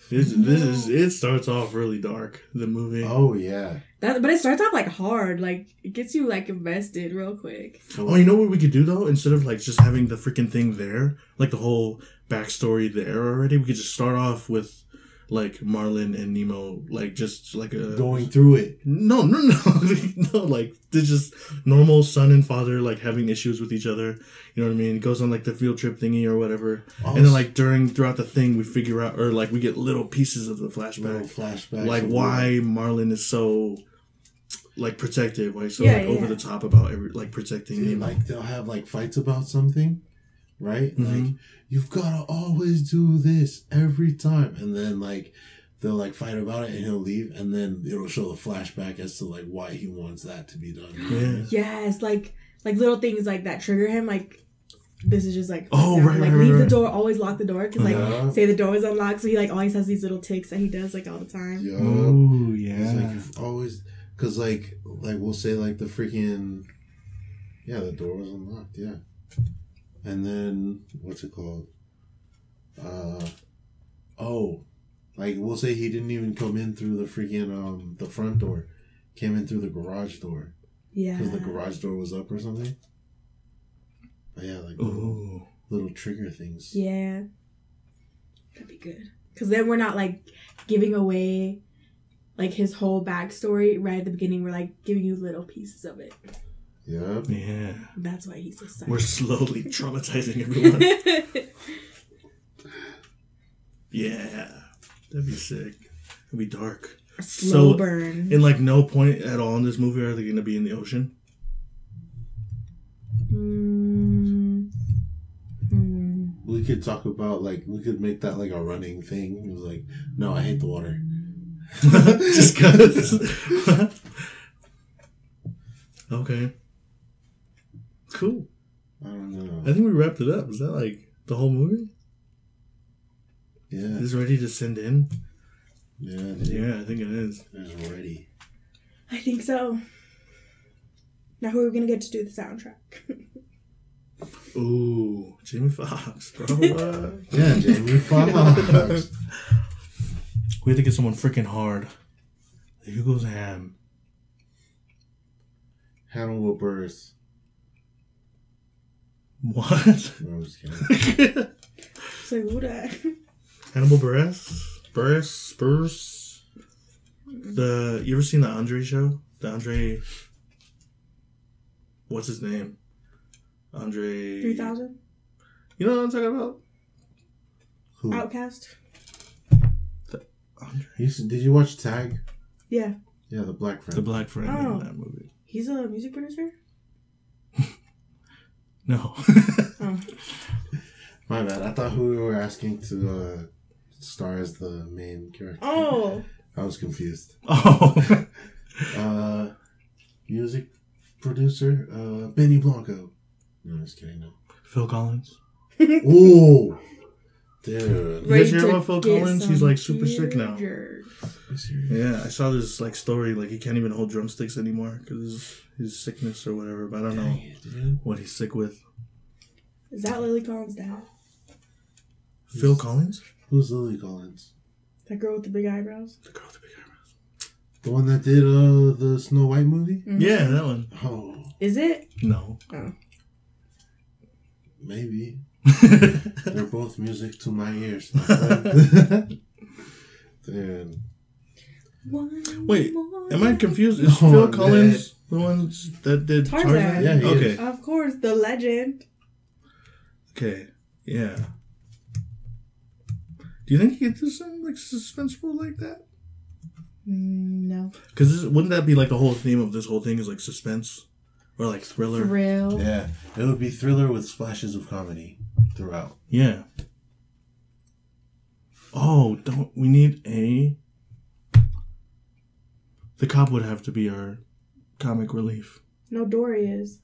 This, this is it starts off really dark the movie Oh yeah. That, but it starts off like hard. Like it gets you like invested real quick. oh you know what we could do though instead of like just having the freaking thing there like the whole backstory there already we could just start off with like Marlin and Nemo like just like a Going through it. no no no [laughs] no like they're just normal son and father like having issues with each other you know what I mean It goes on like the field trip thingy or whatever and then like during throughout the thing we figure out or like we get little pieces of the little flashback like of why Marlin is so like protective, why he's so Yeah, like yeah, over the top about every like protecting See, Nemo. like they'll have like fights about something, right? Mhm. Like you've gotta always do this every time, and then like they'll like fight about it, and he'll leave, and then it'll show the flashback as to like why he wants that to be done. [gasps] Yeah. Yes, like like little things like that trigger him. Like this is just like Oh, example, right, like right, leave right, the door, always lock the door because like Yeah. say the door is unlocked, so he like always has these little ticks that he does like all the time. Yup. Oh It's yeah. like you've always, cause like like we'll say like the freaking, yeah, the door was unlocked, yeah, and then what's it called? Uh, oh, like we'll say he didn't even come in through the freaking um the front door, came in through the garage door Yeah. because the garage door was up or something. But yeah, like little, little trigger things. Yeah. That'd be good. Because then we're not like giving away like his whole backstory right at the beginning. We're like giving you little pieces of it. Yep. Yeah. That's why he's so psyched. We're slowly [laughs] traumatizing everyone. [laughs] yeah. That'd be sick. It'd be dark. A slow So, burn. In like no point at all in this movie are they gonna be in the ocean. Mm. Hmm. We could talk about like we could make that like a running thing. It was like, no, I hate the water. [laughs] Just cause. okay. Cool. I don't I think we wrapped it up. Is that like the whole movie? Yeah, Is ready to send in? yeah, dude. Yeah, I think it is. It's ready. I think so. Now who are we gonna get to do the soundtrack? [laughs] Ooh, Jamie Foxx, bro. [laughs] Yeah, Jamie Foxx. we have to get someone freaking hard. Hugo's ham. Hannibal Buress. What? No, I'm just kidding. So who that? Hannibal Buress? Buress? Spurs? The you ever seen the Andre show? The Andre What's his name? Andre Three thousand You know what I'm talking about? Who? OutKast. Andre. You did you watch Tag? Yeah, Yeah, the black friend. The black friend Oh. in that movie. he's a music producer. No. Oh, [laughs] My bad. I thought who we were asking to uh, star as the main character. oh, I was confused. [laughs] oh. [laughs] Uh, music producer, uh, Benny Blanco. No, I'm just kidding. No. Phil Collins. Ooh, dude. guys hear about Phil Collins? He's, like, super sick now. Yeah, I saw this like story like he can't even hold drumsticks anymore because his sickness or whatever. But I don't know Dang what he's sick with. Is that Lily Collins' dad? Phil Collins, Who's Lily Collins? That girl with the big eyebrows? the girl with the big eyebrows. The one that did uh the Snow White movie? Mhm. Yeah, that one. Oh, Is it? No. Oh. Maybe. They're both music to my ears. my friend. [laughs] dude. Wait, Am I confused? Is [laughs] Oh, Phil man. Collins the one that did Tarzan. Tarzan? Yeah, he okay. is. Of course, the legend. Okay. Yeah. Do you think he could do something like suspenseful like that? Mm, No. Because wouldn't that be like the whole theme of this whole thing is like suspense or like thriller? Thrill. Yeah, it would be thriller with splashes of comedy throughout. Yeah. Oh, don't we need a? The cop would have to be our comic relief. No, Dory is.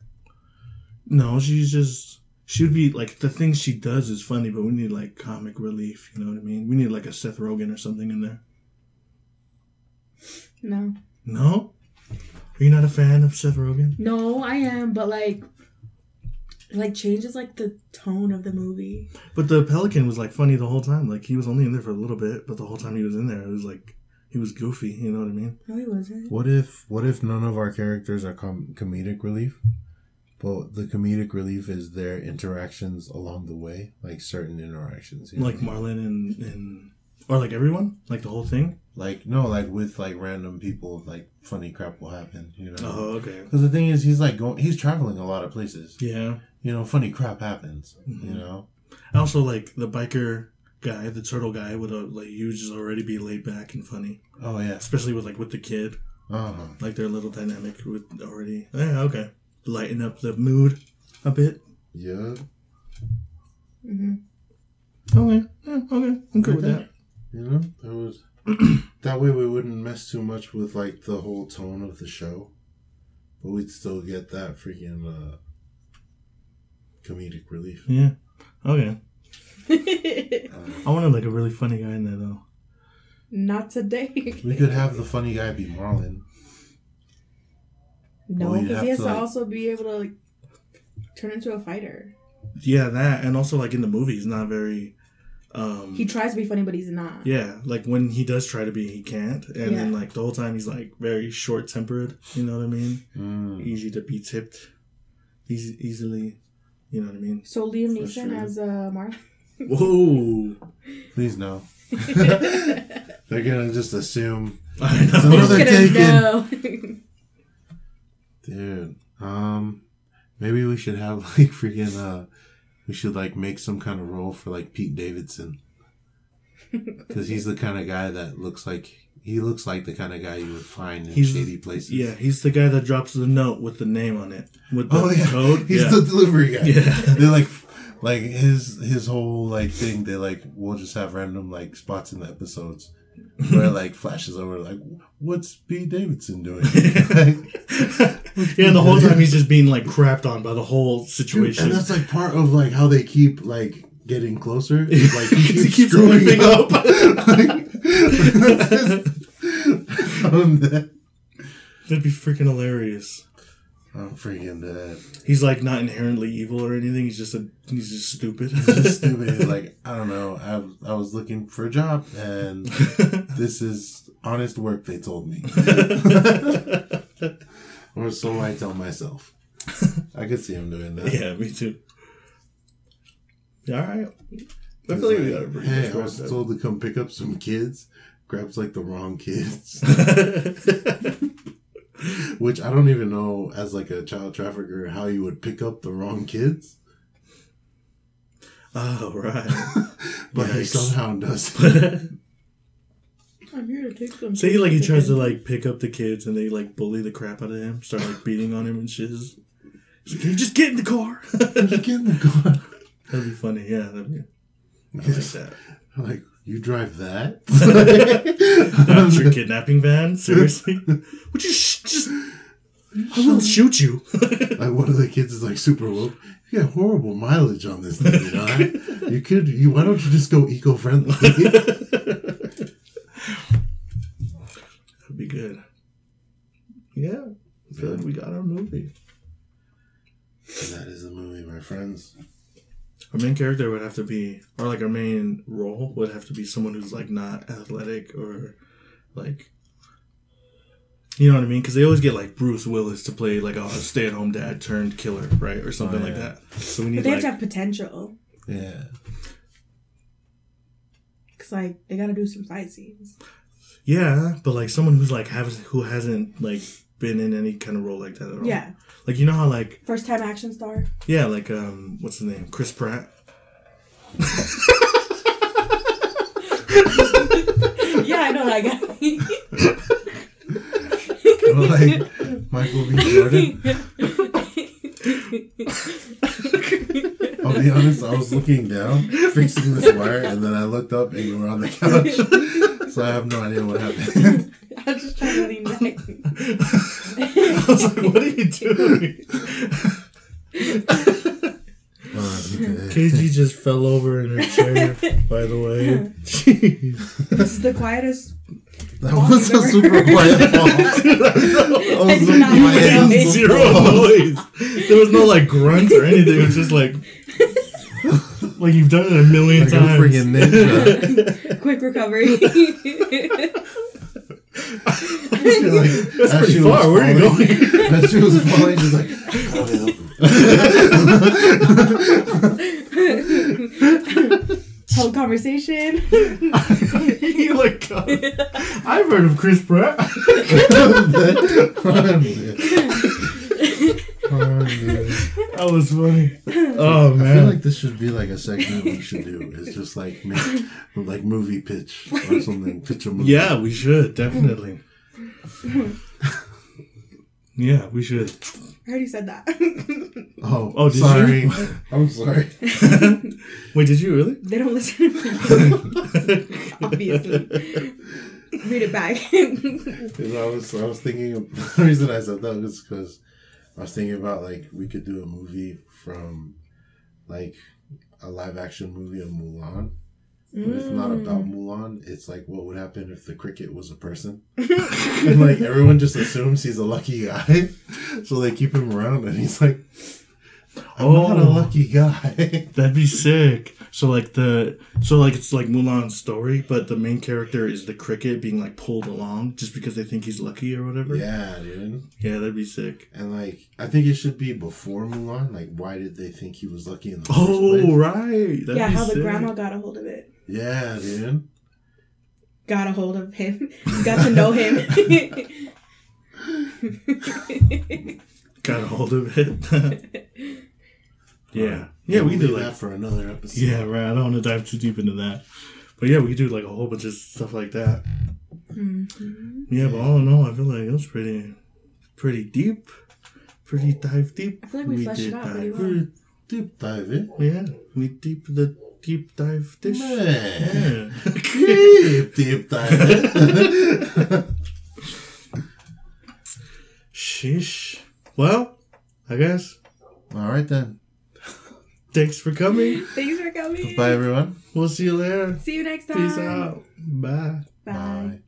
No, she's just she would be like the things she does is funny, but we need like comic relief. You know what I mean? We need like a Seth Rogen or something in there. No. No, are you not a fan of Seth Rogen? No, I am, but like, it, like changes like the tone of the movie. But the Pelican was like funny the whole time. Like he was only in there for a little bit, but the whole time he was in there, it was like he was goofy. You know what I mean? No, he wasn't. What if what if none of our characters are com- comedic relief, but the comedic relief is their interactions along the way, like certain interactions, you know? Like Marlin and and or like everyone, like the whole thing. like no, like with like random people, like funny crap will happen, you know. Oh, okay. Because the thing is, he's like going, he's traveling a lot of places. Yeah. You know, funny crap happens. Mhm. You know. Also, like the biker guy, the turtle guy, would uh, like you just already be laid back and funny, Oh yeah. especially with like with the kid. Uh huh. Like their little dynamic would already. Yeah, okay. Lighten up the mood a bit. Yeah. hmm Okay. Yeah, okay. I'm good with that. You know, that was [clears throat] that way we wouldn't mess too much with like the whole tone of the show, but we'd still get that freaking uh, comedic relief. Yeah. Okay. Uh, [laughs] I wanted like a really funny guy in there though. Not today. we could have the funny guy be Marlin. no, because have he has to, to, also be able to like turn into a fighter. Yeah, that and also like in the movie, he's not very. Um He tries to be funny, but he's not. Yeah, like when he does try to be, he can't, and then like the whole time he's like very short tempered. You know what I mean? Mm. Easy to be tipped, easy easily. You know what I mean? So Liam For Neeson as uh, Marlin. [laughs] Whoa! Please no. [laughs] They're gonna just assume, [laughs] I know. So what are they taking? know. dude. Um, maybe we should have like freaking uh, we should like make some kind of role for like Pete Davidson, [laughs] because he's the kind of guy that looks like he looks like the kind of guy you would find in He's- shady places. Yeah, he's the guy that drops the note with the name on it with the Oh yeah, code. he's yeah. the delivery guy. Yeah. They're like, like his his whole like thing. They like we'll just have random like spots in the episodes where it, [laughs] like flashes over like, what's Pete Davidson doing? [laughs] [laughs] yeah, the whole time he's just being like crapped on by the whole Dude, situation. and that's like part of like how they keep like getting closer. It's, Like he He keeps, keeps screwing up. up. I'm dead. That'd be freaking hilarious. I'm freaking dead. He's like not inherently evil or anything. He's just a he's just stupid. It's just [laughs] stupid. Like I don't know. I I was looking for a job, and [laughs] this is honest work. They told me, [laughs] or so I tell myself. I could see him doing that. yeah, me too. All right. I feel like we got a pretty hey, I was told to come pick up some kids. Grabs like the wrong kids. [laughs] which I don't even know as like a child trafficker how you would pick up the wrong kids, oh right. [laughs] but he somehow does. [laughs] it. I'm here to take some. Say like he tries to like pick up the kids and they like bully the crap out of him, start like beating on him and shiz. He's like, Can you just get in the car? Just get in the car. That'd be funny. Yeah, that'd be. I like that. Like you drive that? [laughs] That's your [laughs] kidnapping van? Seriously? Would you sh- just? I will shoot you. [laughs] like one of the kids is like super woke. You got horrible mileage on this thing, you know. you could you why don't you just go eco friendly? That'd be good. Yeah, I feel like we got our movie. that is the movie, my friends. Our main character would have to be, or like our main role would have to be someone who's like not athletic or like, you know what I mean? Because they always get like Bruce Willis to play like a stay-at-home dad turned killer, right, or something Oh, like that. So we need But they like, have to have potential. Yeah. Cause like they gotta do some fight scenes. yeah, but like someone who's like has who hasn't like been in any kind of role like that at all. Yeah, like you know how like first time action star. yeah, like um, what's his name, Chris Pratt. [laughs] yeah, I know that guy. Like Michael B. Jordan. [laughs] [laughs] I'll be honest. I was looking down, fixing this wire, and then I looked up, and you were on the couch. [laughs] so I have no idea what happened. [laughs] I was just trying to lean back. I was like, what are you doing? Oh, I need to- KG just fell over in her chair, by the way. Jeez. this is the quietest. That was a super quiet [laughs] fall. That was I did super not quiet. notice. Zero noise. There was no like grunt or anything. It was just like, [laughs] like you've done it a million Like a times. freaking ninja. [laughs] Quick recovery. Like, That's pretty far. was Where are you going? As she was falling, she's like, "Oh, Whole conversation. [laughs] you like, God. I've heard of Chris Pratt. That was funny. Oh man! I feel like this should be like a segment we should do. It's just like make, like movie pitch or something. Pitch a movie. yeah, we should definitely. Yeah, we should. I already said that. [laughs] Oh, Oh, did sorry. you? [laughs] I'm sorry. [laughs] Wait, did you really? they don't listen to me. Obviously. Read it back. I was I was thinking of, the reason I said that was because I was thinking about like we could do a movie from like a live action movie of Mulan. But it's not about Mm. Mulan. It's like what would happen if the cricket was a person. [laughs] and like everyone just assumes he's a lucky guy. [laughs] So they keep him around and he's like I'm not a Oh. lucky guy. [laughs] That'd be sick. So like the so like it's like Mulan's story, but the main character is the cricket being like pulled along just because they think he's lucky or whatever. yeah, dude. Yeah, that'd be sick. And like I think it should be before Mulan. Like why did they think he was lucky in the first Oh place? right. That'd yeah, be how the grandma got a hold of it. Yeah, dude. Got a hold of him. [laughs] Got to know him. [laughs] got a hold of it. [laughs] yeah. Yeah, we We'll do like that for another episode. Yeah, right. I don't want to dive too deep into that. But yeah, we could do like a whole bunch of stuff like that. Mhm. Yeah, but all in all, I feel like it was pretty, pretty deep, pretty dive deep. I feel like we fleshed it out pretty well. Pretty deep dive, eh? Yeah, we deep the deep dive dish. Man. [laughs] Deep, [laughs] deep dive. Sheesh. Well, I guess. All right then. Thanks for coming. Thanks for coming. Bye, everyone. We'll see you later. See you next time. Peace out. Bye. Bye. Bye.